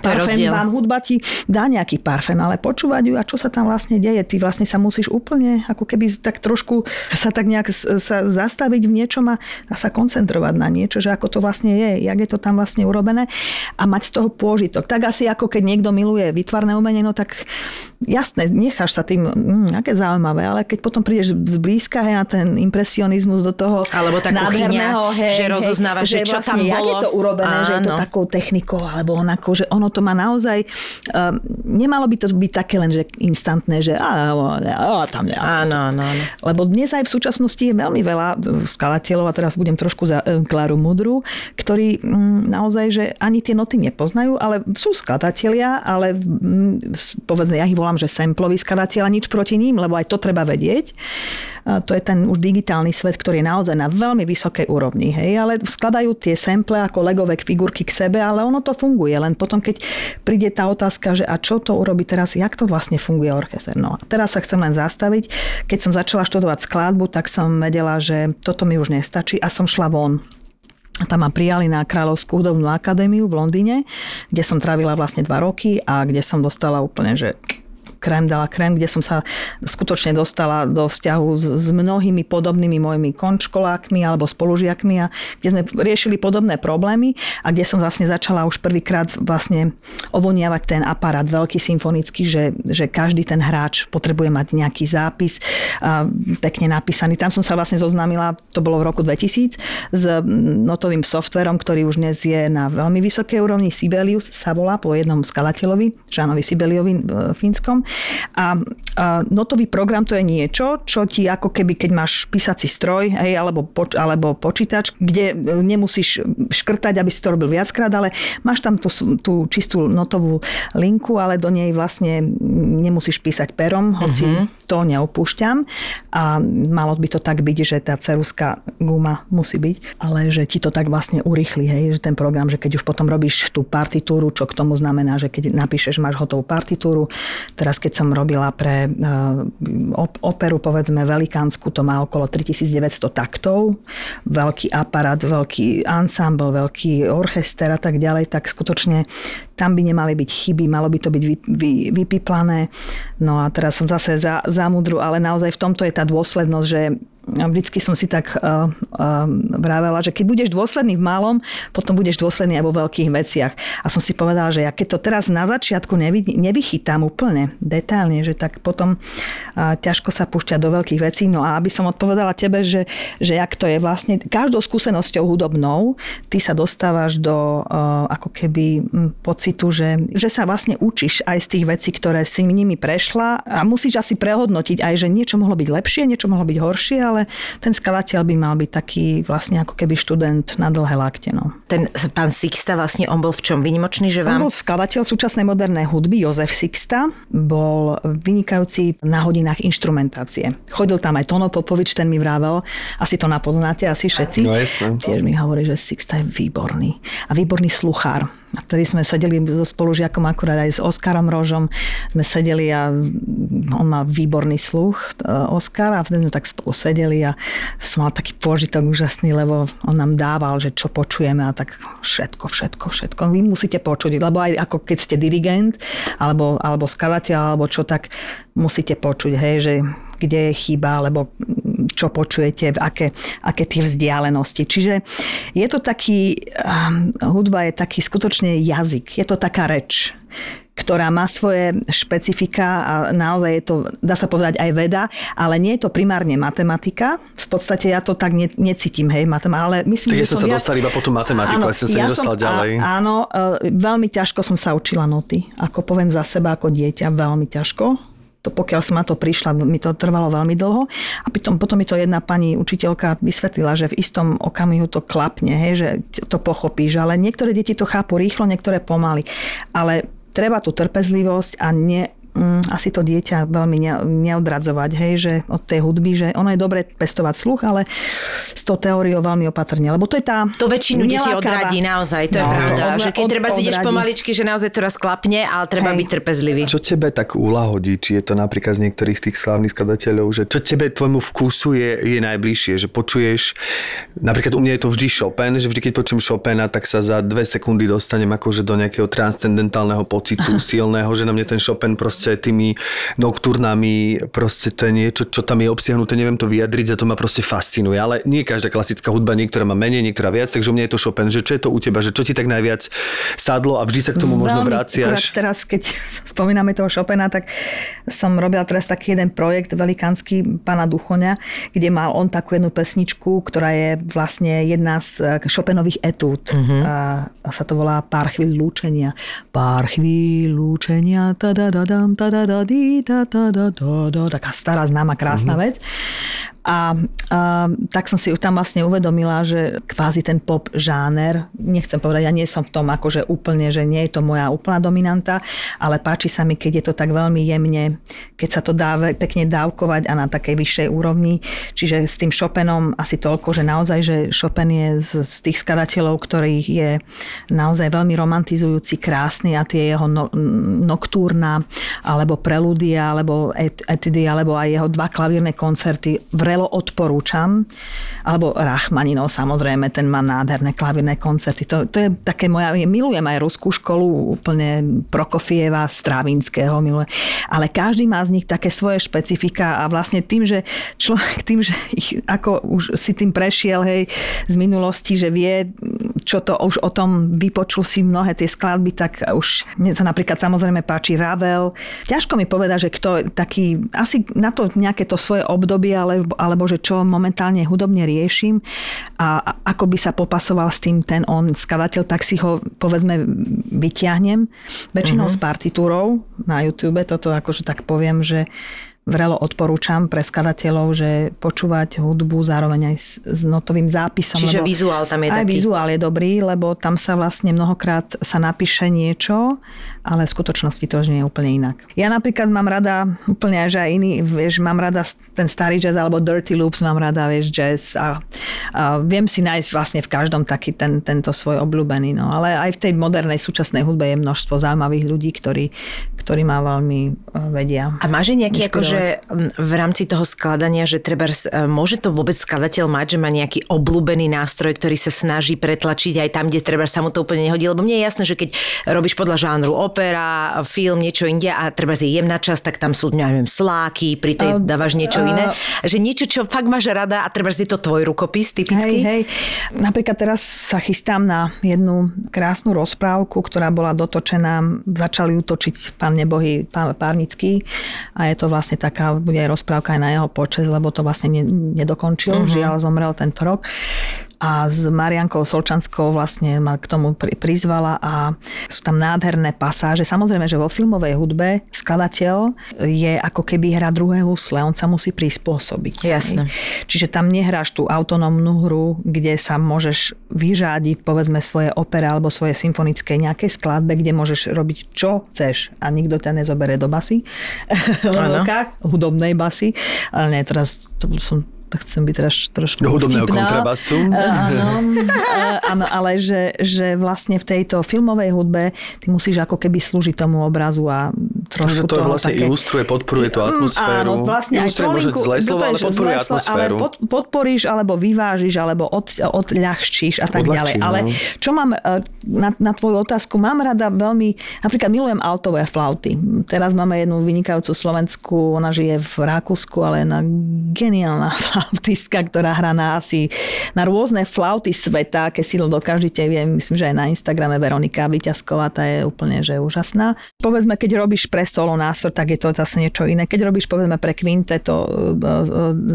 parfém vám hudba ti dá nejaký parfém, ale počúvať ju a čo sa tam vlastne deje. Ty vlastne sa musíš úplne ako keby tak trošku sa tak nejak sa zastaviť v niečom a, a sa koncentrovať na niečo, že ako to vlastne je, jak je to tam vlastne urobené a mať z toho pôžitok. Tak asi ako keď niekto miluje vytvarné umenie, no tak jasné, necháš sa tým, mm, aké zaujímavé, ale keď potom prídeš zblízka hej, na ten impresionizmus do toho Alebo tá kuchyňa, nádherného, že rozoznávaš, že čo tam jak bolo. je to urobené, že je to Áno. takou technikou, alebo onako, že ono to má naozaj, um, nemalo by to byť také len, že instantné, že a, a, a tam ne, Áno, áno, áno. lebo dnes aj v súčasnosti je veľmi veľa e, skladateľov, a teraz budem trošku za e, Kláru Mudru, ktorí mm, naozaj, že ani tie noty nepoznajú, ale sú skladatelia, ale mm, povedzme, ja ich volám, že samploví skladatelia, nič proti ním, lebo aj to treba vedieť. To je ten už digitálny svet, ktorý je naozaj na veľmi vysokej úrovni. Hej? Ale skladajú tie sample ako legové figurky k sebe, ale ono to funguje. Len potom, keď príde tá otázka, že a čo to urobí teraz, jak to vlastne funguje orchester. No a teraz sa chcem len zastaviť. Keď som začala študovať skladbu, tak som vedela, že toto mi už nestačí a som šla von. Tam ma prijali na Kráľovskú hudobnú akadémiu v Londýne, kde som trávila vlastne dva roky a kde som dostala úplne, že krém dala krém, kde som sa skutočne dostala do vzťahu s, s mnohými podobnými mojimi končkolákmi alebo spolužiakmi a kde sme riešili podobné problémy a kde som vlastne začala už prvýkrát vlastne ovoniavať ten aparát veľký symfonický, že, že každý ten hráč potrebuje mať nejaký zápis a pekne napísaný. Tam som sa vlastne zoznámila, to bolo v roku 2000, s notovým softverom, ktorý už dnes je na veľmi vysokej úrovni. Sibelius sa volá po jednom skalateľovi, Žánovi Sibeliovi e, fínskom. A, a notový program to je niečo, čo ti ako keby, keď máš písací stroj hej, alebo, po, alebo počítač, kde e, nemusíš škrtať, aby si to robil viackrát, ale máš tam tú, tú čistú notovú linku, ale do nej vlastne nemusíš písať perom, hoci mm-hmm. To neopúšťam. A malo by to tak byť, že tá ceruská guma musí byť, ale že ti to tak vlastne urýchli, hej, že ten program, že keď už potom robíš tú partitúru, čo k tomu znamená, že keď napíšeš, máš hotovú partitúru. Teraz keď som robila pre uh, operu, povedzme velikánsku, to má okolo 3900 taktov, veľký aparát, veľký ensemble, veľký orchester a tak ďalej, tak skutočne tam by nemali byť chyby, malo by to byť vy, vy, vypiplané. No a teraz som zase za, za mudru, ale naozaj v tomto je tá dôslednosť, že vždycky som si tak uh, vravela, že keď budeš dôsledný v malom, potom budeš dôsledný aj vo veľkých veciach. A som si povedala, že ja keď to teraz na začiatku nevy, nevychytám úplne detailne, že tak potom uh, ťažko sa púšťať do veľkých vecí. No a aby som odpovedala tebe, že, že jak to je vlastne, každou skúsenosťou hudobnou, ty sa dostávaš do ako keby hm, pocitu, že, že sa vlastne učíš aj z tých vecí, ktoré si nimi prešla a musíš asi prehodnotiť aj, že niečo mohlo byť lepšie, niečo mohlo byť horšie, ale ale ten skladateľ by mal byť taký vlastne ako keby študent na dlhé lakte. No. Ten pán Sixta vlastne, on bol v čom vynimočný, že On vám... bol skladateľ súčasnej modernej hudby, Jozef Sixta. Bol vynikajúci na hodinách inštrumentácie. Chodil tam aj Tono Popovič, ten mi vravel, asi to napoznáte, asi všetci. No jasné. Tiež mi hovorí, že Sixta je výborný. A výborný sluchár. A vtedy sme sedeli so spolužiakom akurát aj s Oskarom Rožom. Sme sedeli a on mal výborný sluch, e, Oskar, a vtedy sme tak spolu sedeli a som mal taký požitok úžasný, lebo on nám dával, že čo počujeme a tak všetko, všetko, všetko. Vy musíte počuť, lebo aj ako keď ste dirigent alebo, alebo skladateľ, alebo čo, tak musíte počuť, hej, že kde je chyba, alebo čo počujete, aké, aké tie vzdialenosti. Čiže je to taký, um, hudba je taký skutočne jazyk, je to taká reč ktorá má svoje špecifika a naozaj je to, dá sa povedať, aj veda, ale nie je to primárne matematika. V podstate ja to tak ne, necítim, hej, matematika, ale myslím, Tak že ja som sa viac... dostal iba po tú matematiku, ale som sa nedostal som, ďalej. A, áno, e, veľmi ťažko som sa učila noty. Ako poviem za seba ako dieťa, veľmi ťažko to pokiaľ som na to prišla, mi to trvalo veľmi dlho. A potom, potom mi to jedna pani učiteľka vysvetlila, že v istom okamihu to klapne, hej, že to pochopíš. Ale niektoré deti to chápu rýchlo, niektoré pomaly. Ale treba tú trpezlivosť a ne, asi to dieťa veľmi ne, neodradzovať, hej, že od tej hudby, že ono je dobre pestovať sluch, ale s tou teóriou veľmi opatrne, lebo to je tá... To väčšinu detí nelákavá- odradí, naozaj, to je No, pravda. od- že keď od- treba ideš pomaličky, že naozaj to raz klapne, ale treba Hej. byť trpezlivý. Čo tebe tak uľahodí, či je to napríklad z niektorých tých slávnych skladateľov, že čo tebe, tvojmu vkusu je, je najbližšie, že počuješ, napríklad u mňa je to vždy Chopin, že vždy keď počujem Chopina, tak sa za dve sekundy dostanem akože do nejakého transcendentálneho pocitu silného, že na mňa ten Chopin proste tými nokturnami, proste to je niečo, čo tam je obsiahnuté, neviem to vyjadriť a to ma proste fascinuje, ale nie každá klasická hudba, niektorá má menej, niektorá viac, takže u mňa je to Chopin, že čo je to u teba, že čo ti tak najviac sadlo a vždy sa k tomu možno Veľmi, vraciaš. teraz, keď spomíname toho Chopina, tak som robila teraz taký jeden projekt velikánsky pána Duchoňa, kde mal on takú jednu pesničku, ktorá je vlastne jedna z eh, Chopinových etút. Uh-huh. A sa to volá Pár chvíľ lúčenia. Pár chvíľ lúčenia, ta da da dam, Taká stará, známa, krásna uh-huh. vec. A, a tak som si tam vlastne uvedomila, že kvázi ten pop žáner, nechcem povedať, ja nie som v tom akože úplne, že nie je to moja úplná dominanta, ale páči sa mi, keď je to tak veľmi jemne, keď sa to dá pekne dávkovať a na takej vyššej úrovni. Čiže s tým Chopinom asi toľko, že naozaj, že Chopin je z, z tých skladateľov, ktorých je naozaj veľmi romantizujúci, krásny a tie jeho no, noktúrna, alebo preludia, alebo et, etudy, alebo aj jeho dva klavírne koncerty vrelo odporúčam. Alebo Rachmaninov, samozrejme, ten má nádherné klavírne koncerty. To, to je také moja, milujem aj ruskú školu, úplne Prokofieva, Stravinského milujem. Ale každý má z nich také svoje špecifika a vlastne tým, že človek tým, že ich ako už si tým prešiel, hej, z minulosti, že vie, čo to už o tom vypočul si mnohé tie skladby, tak už mne sa napríklad samozrejme páči Ravel. Ťažko mi povedať, že kto taký, asi na to nejaké to svoje obdobie, alebo, alebo že čo momentálne hudobne riešim a ako by sa popasoval s tým ten on skladateľ, tak si ho povedzme vyťahnem. Väčšinou uh-huh. s partitúrou na YouTube, toto akože tak poviem, že vrelo odporúčam pre skladateľov, že počúvať hudbu zároveň aj s, s notovým zápisom. Čiže vizuál tam je aj taký. vizuál je dobrý, lebo tam sa vlastne mnohokrát sa napíše niečo, ale v skutočnosti to už nie je úplne inak. Ja napríklad mám rada, úplne aj že aj iný, vieš, mám rada ten starý jazz alebo dirty loops, mám rada, vieš, jazz a, a viem si nájsť vlastne v každom taký ten, tento svoj obľúbený, no. Ale aj v tej modernej súčasnej hudbe je množstvo zaujímavých ľudí, ktorí, ktorí ma veľmi eh, vedia. A máš nejaký akože m, v rámci toho skladania, že treba, môže to vôbec skladateľ mať, že má nejaký obľúbený nástroj, ktorý sa snaží pretlačiť aj tam, kde treba sa mu to úplne nehodí, lebo mne je jasné, že keď robíš podľa žánru opera, film, niečo inde a treba je jemná časť, tak tam sú, neviem, sláky, pri tej A- dávaš niečo a- iné. Že niečo, čo fakt máš rada a treba je to tvoj rukopis typicky. Hej, hej. Napríklad teraz sa chystám na jednu krásnu rozprávku, ktorá bola dotočená, začali ju točiť pán nebohý, pán Párnický a je to vlastne taká, bude aj rozprávka aj na jeho počes, lebo to vlastne ne, nedokončil, uh-huh. žiaľ zomrel tento rok. A s Mariankou Solčanskou vlastne ma k tomu pri, prizvala a sú tam nádherné pasáže. Samozrejme, že vo filmovej hudbe skladateľ je ako keby hra druhé husle, on sa musí prispôsobiť. Jasné. Čiže tam nehráš tú autonómnu hru, kde sa môžeš vyžádiť povedzme svoje opere alebo svoje symfonické nejaké skladbe, kde môžeš robiť čo chceš a nikto ťa nezobere do basy. hudobnej basy. Ale nie, teraz to som chcem byť teraz trošku Do hudobného vtipná. kontrabasu. Áno, áno, ale že, že vlastne v tejto filmovej hudbe ty musíš ako keby slúžiť tomu obrazu a trošku to toho vlastne také... ilustruje, podporuje tú atmosféru. Áno, vlastne aj ilustruje možno trolinku- zlé slovo, to ale podporuje zlé atmosféru. Ale pod, podporíš, alebo vyvážiš, alebo od, odľahčíš a tak Odľahčí, ďalej. Ale no. čo mám e, na, na tvoju otázku, mám rada veľmi, napríklad milujem altové flauty. Teraz máme jednu vynikajúcu Slovensku, ona žije v Rakúsku, ale je geniálna flautistka, ktorá hrá na asi na rôzne flauty sveta, aké si dokážete, viem, myslím, že aj na Instagrame Veronika Vyťazková, tá je úplne že úžasná. Povedzme, keď robíš pre solo nástroj, tak je to zase niečo iné. Keď robíš povedzme pre kvinteto e, e,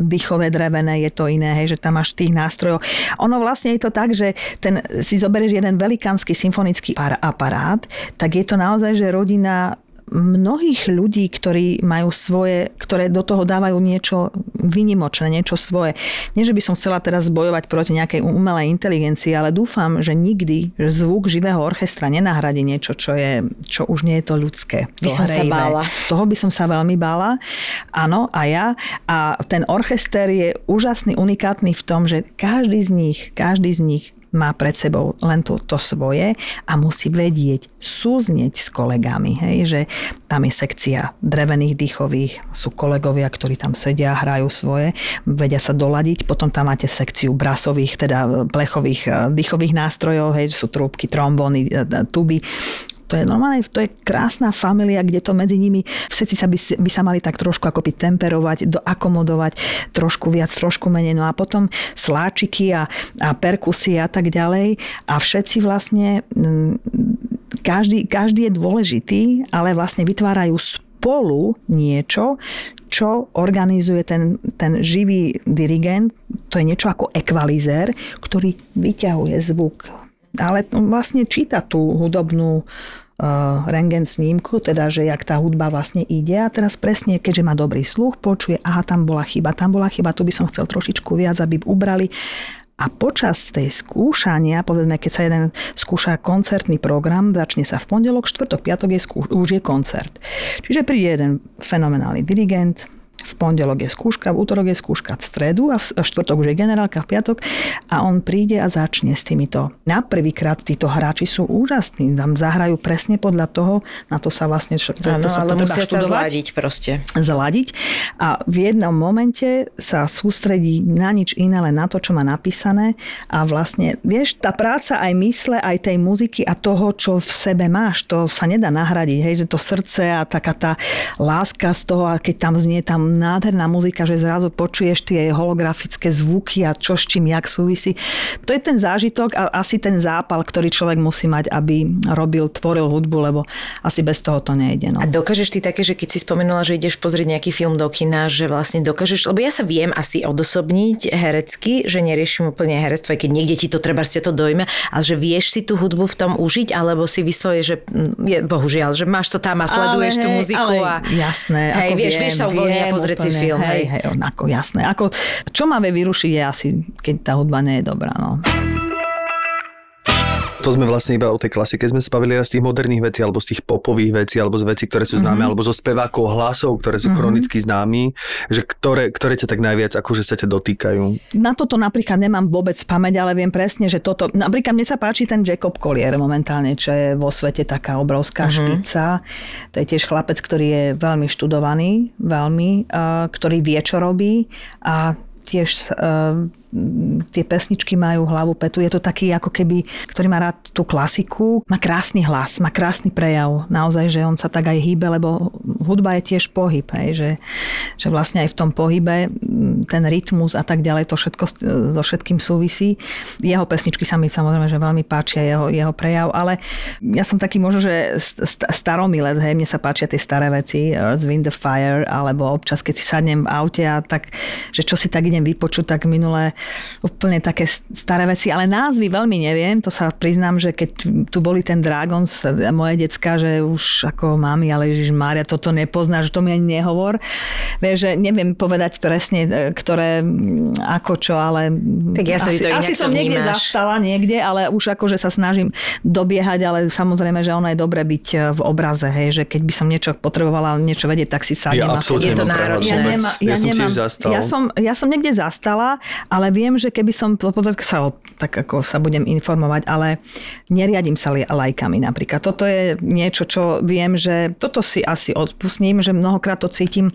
dýchové drevené, je to iné, hej, že tam máš tých nástrojov. Ono vlastne je to tak, že ten, si zoberieš jeden velikánsky symfonický par- aparát, tak je to naozaj, že rodina mnohých ľudí, ktorí majú svoje, ktoré do toho dávajú niečo vynimočné, niečo svoje. Nie, že by som chcela teraz bojovať proti nejakej umelej inteligencii, ale dúfam, že nikdy zvuk živého orchestra nenahradí niečo, čo, je, čo už nie je to ľudské. By som sa bála. Toho by som sa veľmi bála. Áno, a ja. A ten orchester je úžasný, unikátny v tom, že každý z nich, každý z nich má pred sebou len to, to svoje a musí vedieť súznieť s kolegami. Hej? Že tam je sekcia drevených dýchových, sú kolegovia, ktorí tam sedia hrajú svoje, vedia sa doladiť. Potom tam máte sekciu brasových, teda plechových eh, dýchových nástrojov, hej, sú trúbky, trombóny, eh, tuby to je normálne, to je krásna familia, kde to medzi nimi všetci sa by, by sa mali tak trošku ako by temperovať, doakomodovať, trošku viac, trošku menej. No a potom sláčiky a, a perkusie a tak ďalej. A všetci vlastne, mm, každý, každý je dôležitý, ale vlastne vytvárajú spolu niečo, čo organizuje ten, ten živý dirigent, to je niečo ako ekvalizér, ktorý vyťahuje zvuk ale vlastne číta tú hudobnú rengen snímku, teda, že jak tá hudba vlastne ide a teraz presne, keďže má dobrý sluch, počuje, aha, tam bola chyba, tam bola chyba, tu by som chcel trošičku viac, aby ubrali. A počas tej skúšania, povedzme, keď sa jeden skúša koncertný program, začne sa v pondelok, štvrtok, piatok je skú, už je koncert. Čiže príde jeden fenomenálny dirigent, v pondelok je skúška, v útorok je skúška, v stredu a v štvrtok už je generálka, v piatok a on príde a začne s týmito. Na prvýkrát títo hráči sú úžasní, tam zahrajú presne podľa toho, na to sa vlastne to, Áno, to sa ale to musia sa študovať zladiť proste. zladiť a v jednom momente sa sústredí na nič iné, len na to, čo má napísané a vlastne, vieš, tá práca aj mysle, aj tej muziky a toho, čo v sebe máš, to sa nedá nahradiť, hej, že to srdce a taká tá láska z toho, a keď tam znie tam nádherná muzika, že zrazu počuješ tie holografické zvuky a čo s čím, jak súvisí. To je ten zážitok a asi ten zápal, ktorý človek musí mať, aby robil, tvoril hudbu, lebo asi bez toho to nejde. No. A dokážeš ty také, že keď si spomenula, že ideš pozrieť nejaký film do kina, že vlastne dokážeš, lebo ja sa viem asi odosobniť herecky, že neriešim úplne herectvo, aj keď niekde ti to treba ste to dojme, ale že vieš si tú hudbu v tom užiť, alebo si vysloje, že mm, je, bohužiaľ, že máš to tam a sleduješ Ale tú hej, muziku ale a... Jasné. Hej, vieš, viem, vieš sa uvoľniť a pozrieť si film, Hej, hej. hej, ako jasné. Ako, čo má vie vyrušiť je asi, keď tá hudba nie je dobrá. No. To sme vlastne iba o tej klasike sme sa bavili z tých moderných vecí, alebo z tých popových vecí, alebo z vecí, ktoré sú známe, mm-hmm. alebo zo spevákov hlasov, ktoré sú mm-hmm. chronicky známi, že ktoré, ktoré ťa tak najviac akože sa ťa dotýkajú. Na toto napríklad nemám vôbec pamäť, ale viem presne, že toto... Napríklad mne sa páči ten Jacob Collier momentálne, čo je vo svete taká obrovská Mhm. špica. To je tiež chlapec, ktorý je veľmi študovaný, veľmi, uh, ktorý vie, čo robí a tiež uh, tie pesničky majú hlavu petu. Je to taký ako keby, ktorý má rád tú klasiku. Má krásny hlas, má krásny prejav. Naozaj, že on sa tak aj hýbe, lebo hudba je tiež pohyb. Hej, že, že vlastne aj v tom pohybe ten rytmus a tak ďalej, to všetko s- so všetkým súvisí. Jeho pesničky sa mi samozrejme, že veľmi páčia, jeho, jeho prejav, ale ja som taký možno, že st- staromilec, hej, mne sa páčia tie staré veci, Earth, Wind, the Fire, alebo občas, keď si sadnem v aute a tak, že čo si tak idem vypočuť, tak minulé úplne také staré veci, ale názvy veľmi neviem, to sa priznám, že keď tu boli ten Dragons, moje decka, že už ako mami, ale Ježiš Mária, toto nepoznáš, to mi ani nehovor. Vieš, že neviem povedať presne, e, ktoré ako čo, ale tak ja asi, to asi som niekde vnímaš. zastala niekde, ale už akože sa snažím dobiehať, ale samozrejme, že ono je dobre byť e, v obraze, hej, že keď by som niečo potrebovala, niečo vedieť, tak si sadnem. Ja absolútne Je to náročné. vôbec. nemá- ja, som nemám- zastal. Ja som, ja som niekde zastala, ale viem, že keby som, sa tak ako sa budem informovať, ale neriadím sa lajkami napríklad. Toto je niečo, čo viem, že toto si asi odpustím, že mnohokrát to cítim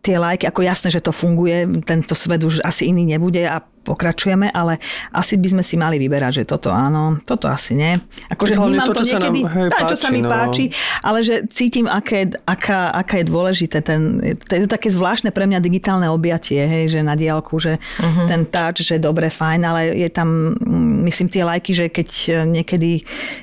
tie lajky, ako jasné, že to funguje, tento svet už asi iný nebude a pokračujeme, ale asi by sme si mali vyberať, že toto áno, toto asi nie. Akože vnímam to, to, čo sa nám, niekedy, hej, tá, čo sa páči, mi no. páči, ale že cítim, aké, aká, aká je dôležité ten, to je to také zvláštne pre mňa digitálne objatie, hej, že na diálku, že uh-huh. ten touch, že dobre, fajn, ale je tam, mm, myslím, tie lajky, že keď e, niekedy,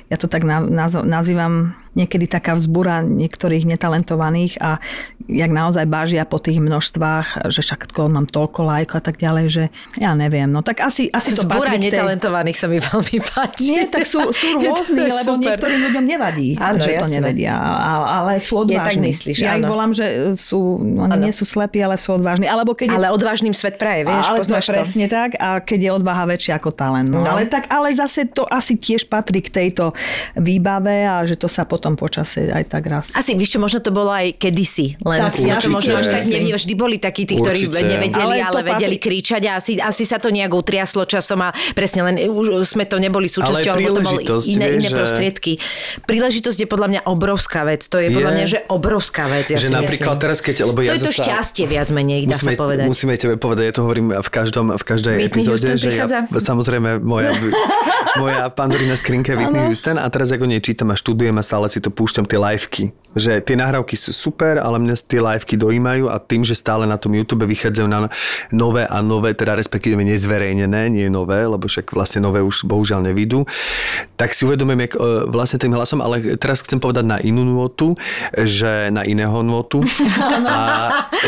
ja to tak na- naz- nazývam, niekedy taká vzbúra niektorých netalentovaných a jak naozaj bážia po tých množstvách, že však to mám toľko lajkov a tak ďalej, že ja neviem, no tak asi, asi to Zbúra tej... netalentovaných sa mi veľmi páči. Nie, tak sú, sú Je to rôzni, lebo super. niektorým ľuďom nevadí, Áno, že to jasné. nevedia, a- ale sú Je, odvážni. tak myslíš, ja ich áno. volám, že sú, oni Áno. nie sú slepí, ale sú odvážni. Alebo keď je Ale odvážnym svet praje, vieš, ale to je poznáš to. presne tak a keď je odvaha väčšia ako talent. No. No. Ale, tak, ale zase to asi tiež patrí k tejto výbave a že to sa potom počase aj tak raz. Asi, víš čo, možno to bolo aj kedysi, len Tak, ja to možno až tak neviem, vždy boli takí tí, ktorí Určite. nevedeli, Ale ale, vedeli patrí- kričať a asi, asi sa to nejak utriaslo časom a presne len už sme to neboli súčasťou, Ale alebo to boli iné, vieš, iné prostriedky. Príležitosť je podľa mňa obrovská vec, to je podľa Je. mňa, že obrovská vec, ja že si napríklad myslím. teraz, keď, lebo to ja je to zasa- šťastie viac menej, dá musíme, sa povedať. Musíme tebe povedať, ja to hovorím v, každom, v každej Whitney epizóde, Houston že ja, samozrejme moja, moja pandorína skrinka je Whitney Houston a teraz ako nej čítam a študujem a stále si to púšťam tie liveky. Že tie nahrávky sú super, ale mňa tie liveky dojímajú a tým, že stále na tom YouTube vychádzajú na nové a nové, teda respektíve nezverejnené, nie nové, lebo však vlastne nové už bohužiaľ nevidú, tak si uvedomujem, jak, e, vlastne tým hlasom, ale teraz chcem povedať na inú nôtu, že na iného nôtu a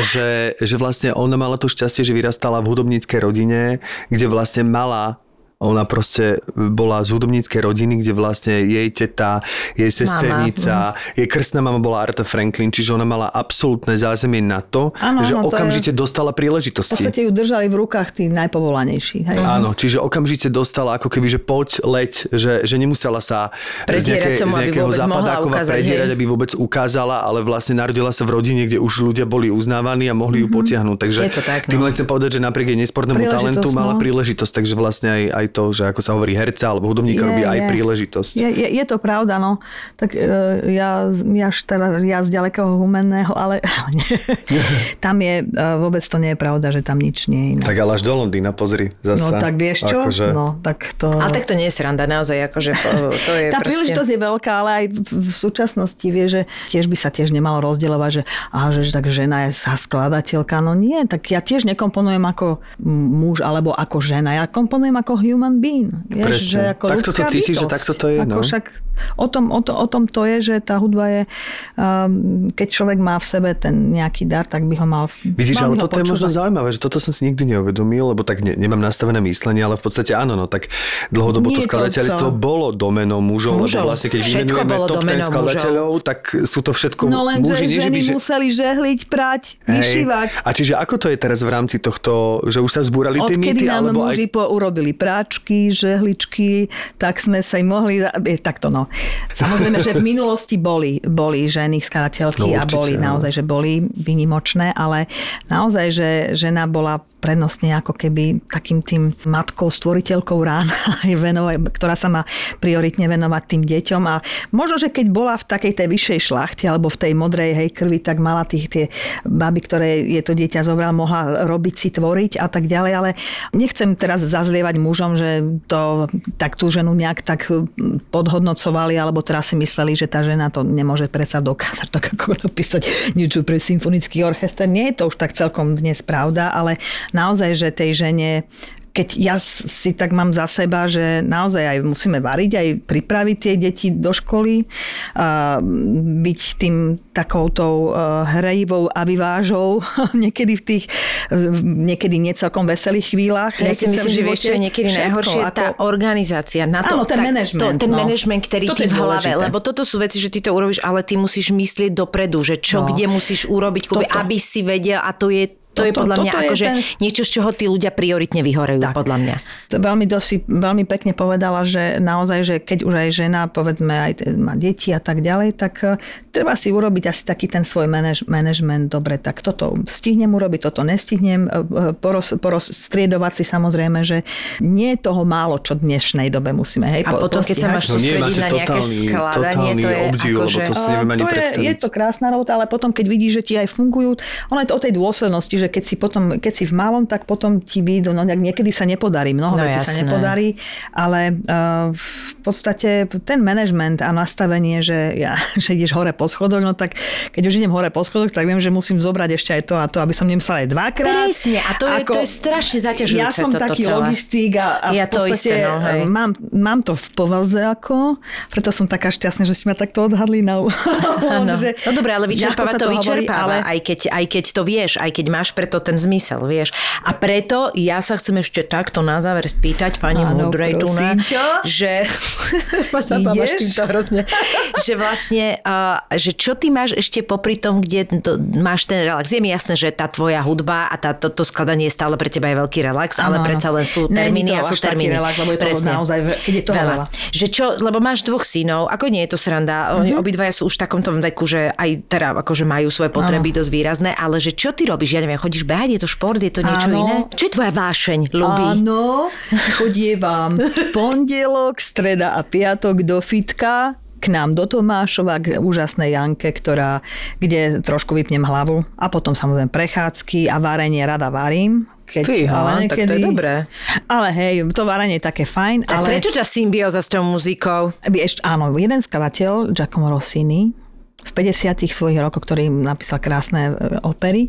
že, že vlastne ona mala to šťastie, že vyrastala v hudobníckej rodine, kde vlastne mala ona proste bola z hudobníckej rodiny, kde vlastne jej teta, jej sesternica, jej krstná mama bola Arta Franklin, čiže ona mala absolútne zázemie na to, Áno, že áno, to je- okamžite dostala V príležitosti. podstate ju držali v rukách tí najpovolanejší. Hej. Áno, čiže okamžite dostala ako keby, že poď, leď, že, že nemusela sa z, Predierať nejaké, tomu, z nejakého ukázať, predierať, hej. aby vôbec ukázala, ale vlastne narodila sa v rodine, kde už ľudia boli uznávaní a mohli ju potiahnuť. Takže Je to tak, tým no. len chcem povedať, že napriek jej nesportnému talentu mala no. príležitosť, takže vlastne aj, aj to, že ako sa hovorí herca alebo hudobníka robí aj príležitosť. Je, je, je to pravda, no. Tak e, ja, ja, teda, ja z ďalekého humenného, ale nie. tam je, e, vôbec to nie je pravda, že tam nič nie je iné. Tak ale až do Londýna, pozri, zasa. No tak vieš čo? Akože... No tak to... Ale tak to nie je sranda, naozaj, akože to je Tá proste... príležitosť je veľká, ale aj v, súčasnosti vie, že tiež by sa tiež nemalo rozdielovať, že, aha, že tak žena je sa skladateľka. No nie, tak ja tiež nekomponujem ako muž alebo ako žena. Ja komponujem ako human being. Vieš, Presne. že ako Takto to cítiš, že takto to je, Ako no. však o tom, o, to, o tom to je, že tá hudba je, um, keď človek má v sebe ten nejaký dar, tak by ho mal Vidíš, mal ale toto je možno zaujímavé, že toto som si nikdy neuvedomil, lebo tak ne, nemám nastavené myslenie, ale v podstate áno, no tak dlhodobo to Nie to skladateľstvo co. bolo domenou mužov, Mužov. lebo vlastne keď vymenujeme top 10 domenou skladateľov, tak sú to všetko No len, muži, že by, ženy že... museli žehliť, prať, vyšívať. A čiže ako to je teraz v rámci tohto, že už sa vzbúrali tie Odkedy mýty, nám alebo muži aj... po, urobili práčky, žehličky, tak sme sa im mohli... Takto no. Samozrejme, že v minulosti boli, boli ženy skladateľky No, a boli áno. naozaj, že boli vynimočné, ale naozaj, že žena bola prednostne ako keby takým tým matkou, stvoriteľkou rán, aj venovať, ktorá sa má prioritne venovať tým deťom a možno, že keď bola v takej tej vyššej šlachte alebo v tej modrej hej krvi, tak mala tých tie baby, ktoré je to dieťa zobral, mohla robiť si, tvoriť a tak ďalej, ale nechcem teraz zazlievať mužom, že to tak tú ženu nejak tak podhodnocovali, alebo teraz si mysleli, že tá žena to nemôže predsa dokázať, tak ako napísať niečo pre symfonický orchester. Nie je to už tak celkom dnes pravda, ale naozaj, že tej žene keď ja si tak mám za seba, že naozaj aj musíme variť, aj pripraviť tie deti do školy, a byť tým takoutou hrejivou avivážou niekedy v tých niekedy necelkom veselých chvíľach. Ja si myslím, že vieš, čo je niekedy všetko, najhoršie, ako... tá organizácia. Na to, Áno, ten tak, management. To, ten no. management, ktorý Toto ty v hlave, dôležité. lebo toto sú veci, že ty to urobíš, ale ty musíš myslieť dopredu, že čo, No. kde musíš urobiť, Toto. aby si vedel a to je to je Toto- podľa mňa je akože ten- niečo, z čoho tí ľudia prioritne vyhorejú, Tak. podľa mňa. Veľmi, dosi, veľmi pekne povedala, že naozaj, že keď už aj žena, povedzme, aj má deti a tak ďalej, tak eh, treba si urobiť asi taký ten svoj manaž, management. Dobre, tak toto stihnem urobiť, toto nestihnem. eh, eh, Poros, porozstriedovať si samozrejme, že nie je toho málo, čo v dnešnej dobe musíme. Hej, A po- potom, keď sa máš No sústrediť na nejaké totálny, skladanie, totálny to je obdiv, akože... to si neviem ani to je, je to krásna robota, ale potom, keď vidíš, že ti aj fungujú, ono je to o tej dôslednosti, že keď si potom, keď si v malom, tak potom ti vyjdú, no niekedy sa nepodarí, mnoho No vecí sa jasné. nepodarí, ale uh, v podstate ten management a nastavenie, že, ja, že ideš hore po schodoch, no tak keď už idem hore po schodoch, tak viem, že musím zobrať ešte aj to a to, aby som nemusela aj dvakrát. Presne, a to je- to je strašne zaťažujúce Ja som taký celé. logistík a, a Ja v to podstate isté, no, hej. mám, mám to v povaze ako, preto som taká šťastná, že si ma takto odhadli na že No dobré, ale vyčerpáva sa to hovorí, vyčerpáva, ale- aj, keď, aj keď to vieš, aj keď máš preto ten zmysel, vieš. A preto ja sa chcem ešte takto na záver spýtať pani Áno, Múdrej tu na, prosím ťa. že zabávaš týmto hrozne. že vlastne, uh, že čo ty máš ešte popri tom, kde to, máš ten relax. Je mi jasné, že tá tvoja hudba a tá, to, to skladanie stále pre teba je veľký relax, ale áno. predsa len sú termíny to a sú termíny. relax, lebo je toho naozaj keď je toho veľa. Že čo, lebo máš dvoch synov, ako nie je to sranda, oni Mhm. obidvaja sú už v takom tom veku, že aj teda akože majú svoje potreby dosť výrazné, ale že čo ty robíš? Ja neviem, chodíš behať, je to šport, je to niečo Áno. iné? Čo je tvoja vášeň, ľubí? Áno, chodievam pondelok, streda a piatok do fitka k nám do Tomášova, k úžasnej Janke, ktorá, kde trošku vypnem hlavu a potom samozrejme prechádzky a varenie rada varím. Keď, Fíha, tak to je dobré. Ale hej, to varenie je také fajn. Tak ale... prečo ťa symbioza s tou muzikou? Ešte, áno, jeden skladateľ, Giacomo Rossini, v 50 svojich rokoch, ktorý napísal krásne e, opery,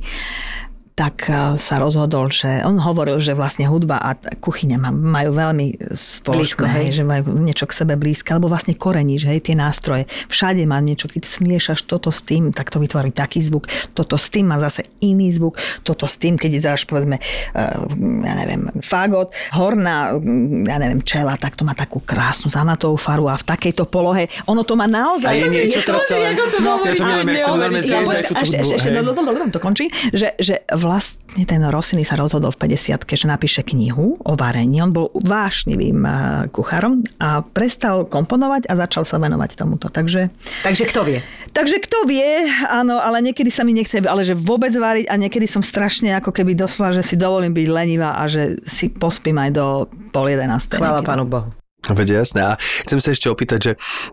tak e, sa rozhodol, že on hovoril, že vlastne hudba a kuchyňa majú veľmi spoločné, Blízko, hej. že majú niečo k sebe blízke, alebo vlastne koreníš, hej, tie nástroje. Všade má niečo, keď smiešaš toto s tým, tak to vytvorí taký zvuk, toto s tým má zase iný zvuk, toto s tým, keď dáš povedzme, uh, ja neviem, fagot, horná, mm, ja neviem, čela, tak to má takú krásnu zanatovú faru a v takejto polohe, ono to má naozaj... A je niečo teraz celé... No, ja to milujem, ja chcem veľmi zjesť to končí, že, že vlastne ten Rossini sa rozhodol v 50 že napíše knihu o varení. On bol vášnivým eh, kuchárom a prestal komponovať a začal sa venovať tomuto. Takže, Takže kto vie? takže kto vie, áno, ale niekedy sa mi nechce, ale že vôbec variť a niekedy som strašne ako keby doslova, že si dovolím byť lenivá a že si pospím aj do pol jedenástej. Chvála. Pánu Bohu. Veď jasné. A chcem sa ešte opýtať, že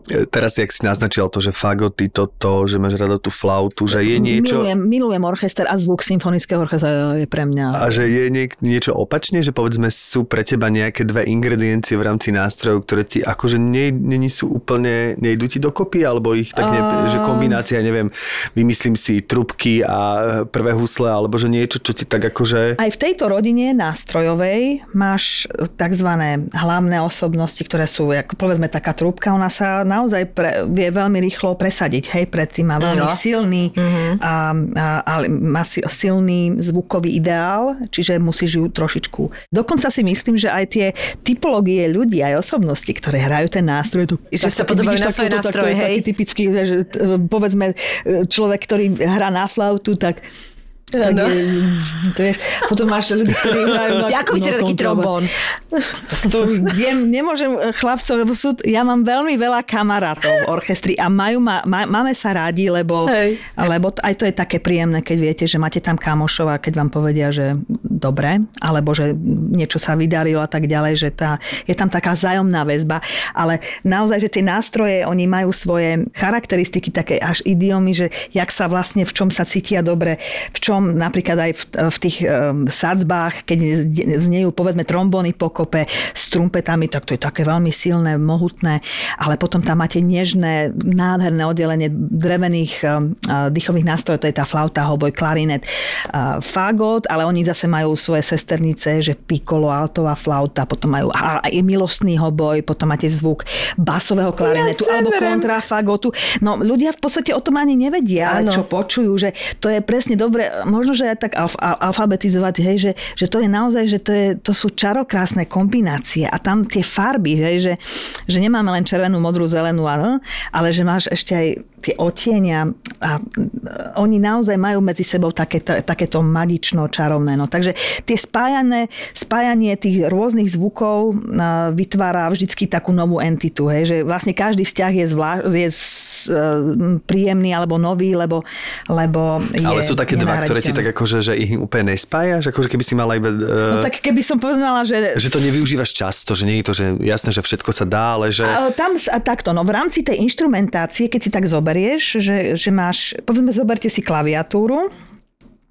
e, teraz, jak si naznačil to, že fagoty, toto, že máš rada tú flautu, že je niečo... Milujem, milujem orchester a zvuk symfonického orchestra je pre mňa... A že je niek- niečo opačne, že povedzme sú pre teba nejaké dve ingrediencie v rámci nástrojov, ktoré ti akože nie, nie sú úplne, nejdu ti dokopy, alebo ich tak ne, že kombinácia, neviem, vymyslím si trubky a prvé husle, alebo že niečo, čo ti tak akože... Aj v tejto rodine nástrojovej máš tzv. hlavné osobnosti, ktoré sú, ako povedzme taká trúbka, ona sa naozaj pre, vie veľmi rýchlo presadiť, hej, predtým má veľmi No. silný, a, a, ale má si- silný zvukový ideál, čiže musíš ju trošičku. Dokonca si myslím, že aj tie typológie ľudí, aj osobnosti, ktoré hrajú ten nástroj, to, Že sa podobajú na takúto, svoje tak to je nástroje, hej? Taký typický, že povedzme človek, ktorý hrá na flautu, tak tak Áno. je, vieš, potom máš ľudí, ktorí na Ako vyzerá taký trombón? To viem, nemôžem e, chlapcov, lebo sú, ja mám veľmi veľa kamarátov v orchestri a majú ma, ma, máme sa rádi, lebo, Hej. lebo aj to je také príjemné, keď viete, že máte tam kamošov a keď vám povedia, že dobre, alebo že niečo sa vydarilo a tak ďalej, že tá, je tam taká vzájomná väzba, ale naozaj, že tie nástroje, oni majú svoje charakteristiky, také až idiomy, že jak sa vlastne, v čom sa cítia dobre, v čom potom napríklad aj v, v tých um, sadzbách, keď znejú povedzme trombóny pokope s trumpetami, tak to je také veľmi silné, mohutné, ale potom tam máte nežné, nádherné oddelenie drevených um, dýchových nástrojov, to je tá flauta, hoboj, klarinet, uh, fagot, ale oni zase majú svoje sesternice, že piccolo, altová flauta, potom majú aj milostný hoboj, potom máte zvuk basového klarinetu ja alebo kontrafagotu. No ľudia v podstate o tom ani nevedia, ano. čo počujú, že to je presne dobre, možno, že aj tak alf, alfabetizovať, hej, že, že to je naozaj, že to, je, to sú čarokrásne kombinácie a tam tie farby, hej, že, že nemáme len červenú, modrú, zelenú, ale, že máš ešte aj tie otienia a oni naozaj majú medzi sebou také, takéto magično čarovné. No, takže tie spájané, spájanie tých rôznych zvukov vytvára vždycky takú novú entitu. Hej, že vlastne každý vzťah je, zvlá, je príjemný alebo nový, lebo, lebo je Ale sú také dva, ktoré ti tak akože, že ich úplne nespájaš? Akože keby si mala iba... Uh, no tak keby som povedala, že... Že to nevyužívaš často, že nie je to, že jasné, že všetko sa dá, ale že... A tam a takto, no v rámci tej inštrumentácie, keď si tak zoberieš, že, že máš, povedzme, zoberte si klaviatúru,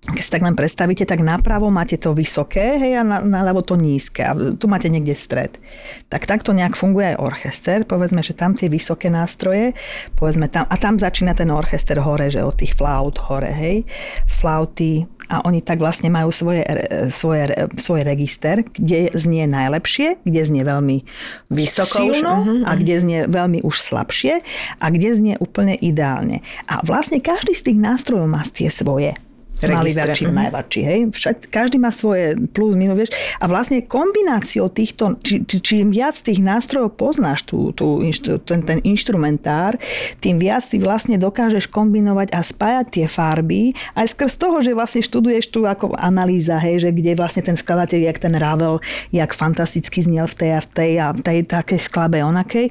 keď si tak len predstavíte, tak napravo máte to vysoké, hej, a na, naľavo to nízke. A tu máte niekde stred. Tak takto nejak funguje aj orchester. Povedzme, že tam tie vysoké nástroje, povedzme tam, a tam začína ten orchester hore, že od tých flaut hore, hej. Flauty, a oni tak vlastne majú svoje, svoje, svoj register, kde znie najlepšie, kde znie veľmi Vysoko silno už, uh-huh, a kde znie veľmi už slabšie a kde znie úplne ideálne. A vlastne každý z tých nástrojov má tie svoje malivačí, mm najvačí, hej. Však, každý má svoje plus, minus, vieš. A vlastne kombináciou týchto, či, či, čím viac tých nástrojov poznáš, tú, tú, ten, ten inštrumentár, tým viac ty vlastne dokážeš kombinovať a spájať tie farby, aj skrz toho, že vlastne študuješ tu ako analýza, hej, že kde vlastne ten skladateľ, jak ten Ravel, jak fantasticky znel v tej a v tej a v tej takej sklabe onakej,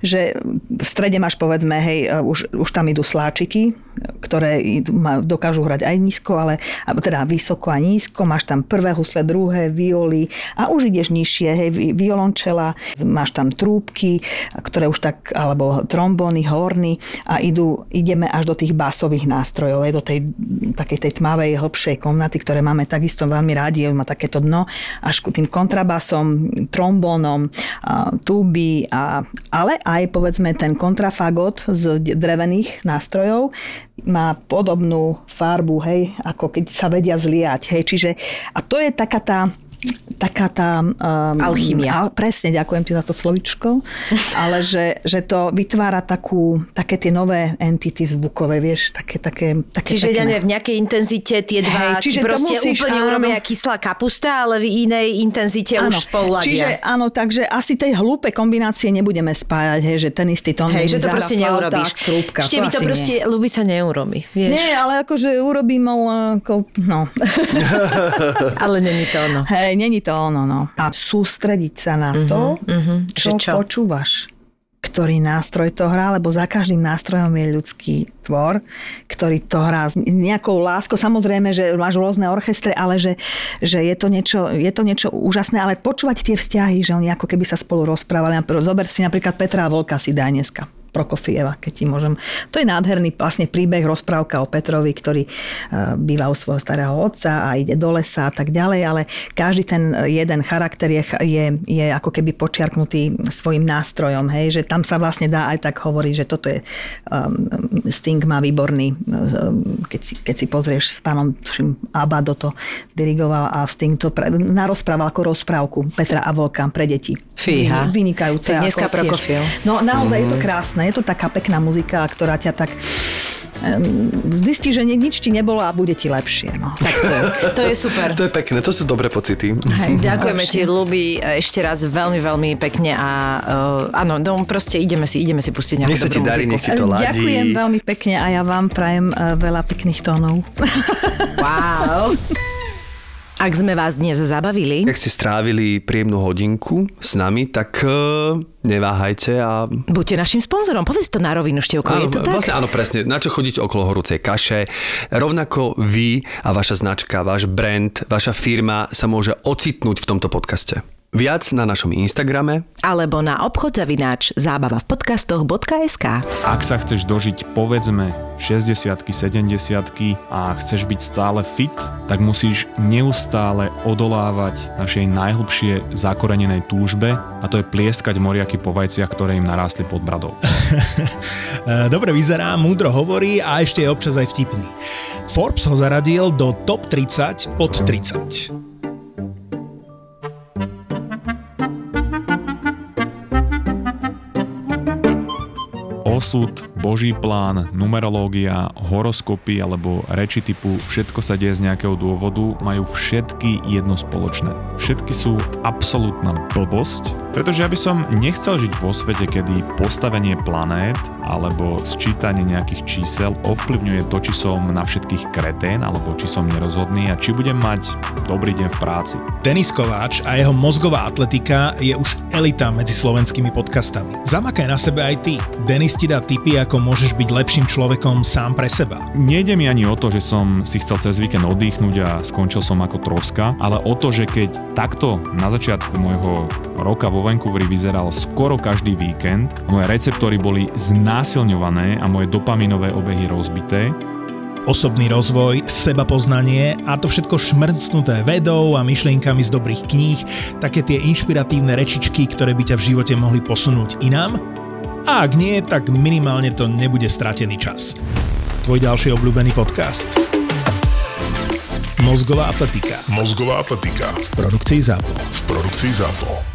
že v strede máš povedzme, hej, už, už tam idú sláčiky, ktoré dokážu hrať aj nízko, ale teda vysoko a nízko, máš tam prvé husle, druhé, violy a už ideš nižšie, hej, violončela, máš tam trúbky, ktoré už tak, alebo trombóny, horny a idú, ideme až do tých basových nástrojov, hej, do tej takej tej tmavej, hlbšej komnaty, ktoré máme takisto veľmi rádi, má takéto dno, až ku tým kontrabasom, trombónom, tuby, a, ale aj povedzme ten kontrafagot z drevených nástrojov má podobnú farbu, hej, ako keď sa vedia zliať. Hej. Čiže, a to je taká tá taká tá... Um, Alchymia. Al, presne, ďakujem ti za to slovičko. ale že, že to vytvára takú, také tie nové entity zvukové, vieš, také, také, také Čiže pekné. ja v nejakej intenzite tie dva, hey, čiže či proste musíš, úplne áno, urobia kyslá kapusta, ale v inej intenzite áno, už spolu Čiže áno, takže asi tej hlúpe kombinácie nebudeme spájať, hej, že ten istý tón. Hej, že to proste neurobíš. Trúbka, Ešte to, to proste nie. ľúbiť sa neurobí, vieš. Nie, ale akože urobím, ale ako, no. ale není to ono. Hej, není to ono, no. A sústrediť sa na to, uh-huh, uh-huh. čo, čo počúvaš ktorý nástroj to hrá, lebo za každým nástrojom je ľudský tvor, ktorý to hrá s nejakou láskou. Samozrejme, že máš rôzne orchestre, ale že, že je, to niečo, je to niečo úžasné, ale počúvať tie vzťahy, že oni ako keby sa spolu rozprávali. Zober si napríklad Petra Volka si daj dneska. Prokofieva, keď ti môžem. To je nádherný vlastne príbeh, rozprávka o Petrovi, ktorý e, býva u svojho starého otca a ide do lesa a tak ďalej, ale každý ten jeden charakter je, je, je ako keby počiarknutý svojim nástrojom, hej, že tam sa vlastne dá aj tak hovoriť, že toto je um, Sting má výborný, um, keď, si, keď si pozrieš s pánom Abado to dirigoval a Sting to pre, narozprával ako rozprávku Petra a Volka pre deti. Fíha. Vynikajúce. Dneska Prokofiev. No naozaj mm. je to mhm. Je to taká pekná muzika, ktorá ťa tak zistí, že nič ti nebolo a bude ti lepšie. No. Tak to, to je super. To je pekné, to sú dobré pocity. Hej, ďakujeme ti, Luby, ešte raz veľmi, veľmi pekne a uh, áno, no, proste ideme si, ideme si pustiť nejakú nech sa ti darí, nech si to ladí. Ďakujem veľmi pekne a ja vám prajem uh, veľa pekných tónov. Wow. Ak sme vás dnes zabavili... Ak ste strávili príjemnú hodinku s nami, tak uh, neváhajte a... Buďte našim sponzorom, povedz to na rovinu, Števko, áno, je to tak? Vlastne áno, presne. Na čo chodiť okolo horúcej kaše. Rovnako vy a vaša značka, váš brand, vaša firma sa môže ocitnúť v tomto podcaste. Viac na našom Instagrame alebo na obchod zavináč zábava v podcastoch.sk. Ak sa chceš dožiť povedzme 60 70 a chceš byť stále fit, tak musíš neustále odolávať našej najhlbšie zakorenenej túžbe a to je plieskať moriaky po vajciach, ktoré im narástli pod bradou. Dobre vyzerá, múdro hovorí a ešte je občas aj vtipný. Forbes ho zaradil do top 30 pod 30. osud, boží plán, numerológia, horoskopy alebo reči typu všetko sa deje z nejakého dôvodu majú všetky jedno spoločné. Všetky sú absolútna blbosť, pretože ja by som nechcel žiť vo svete, kedy postavenie planét alebo sčítanie nejakých čísel ovplyvňuje to, či som na všetkých kretén alebo či som nerozhodný a či budem mať dobrý deň v práci. Denis Kováč a jeho mozgová atletika je už elita medzi slovenskými podcastami. Zamakaj na sebe aj ty. Denis ti dá tipy, ako môžeš byť lepším človekom sám pre seba. Nejde mi ani o to, že som si chcel cez víkend oddychnúť a skončil som ako troska, ale o to, že keď takto na začiatku môjho roka vo Vancouveri vyzeral skoro každý víkend, moje receptory boli znásilňované a moje dopaminové obehy rozbité, osobný rozvoj, seba poznanie a to všetko šmrcnuté vedou a myšlienkami z dobrých kníh, také tie inšpiratívne rečičky, ktoré by ťa v živote mohli posunúť inám. A ak nie, tak minimálne to nebude stratený čas. Tvoj ďalší obľúbený podcast. Mozgová atletika. Mozgová atletika V produkcii ZAPO. v produkcii ZAPO.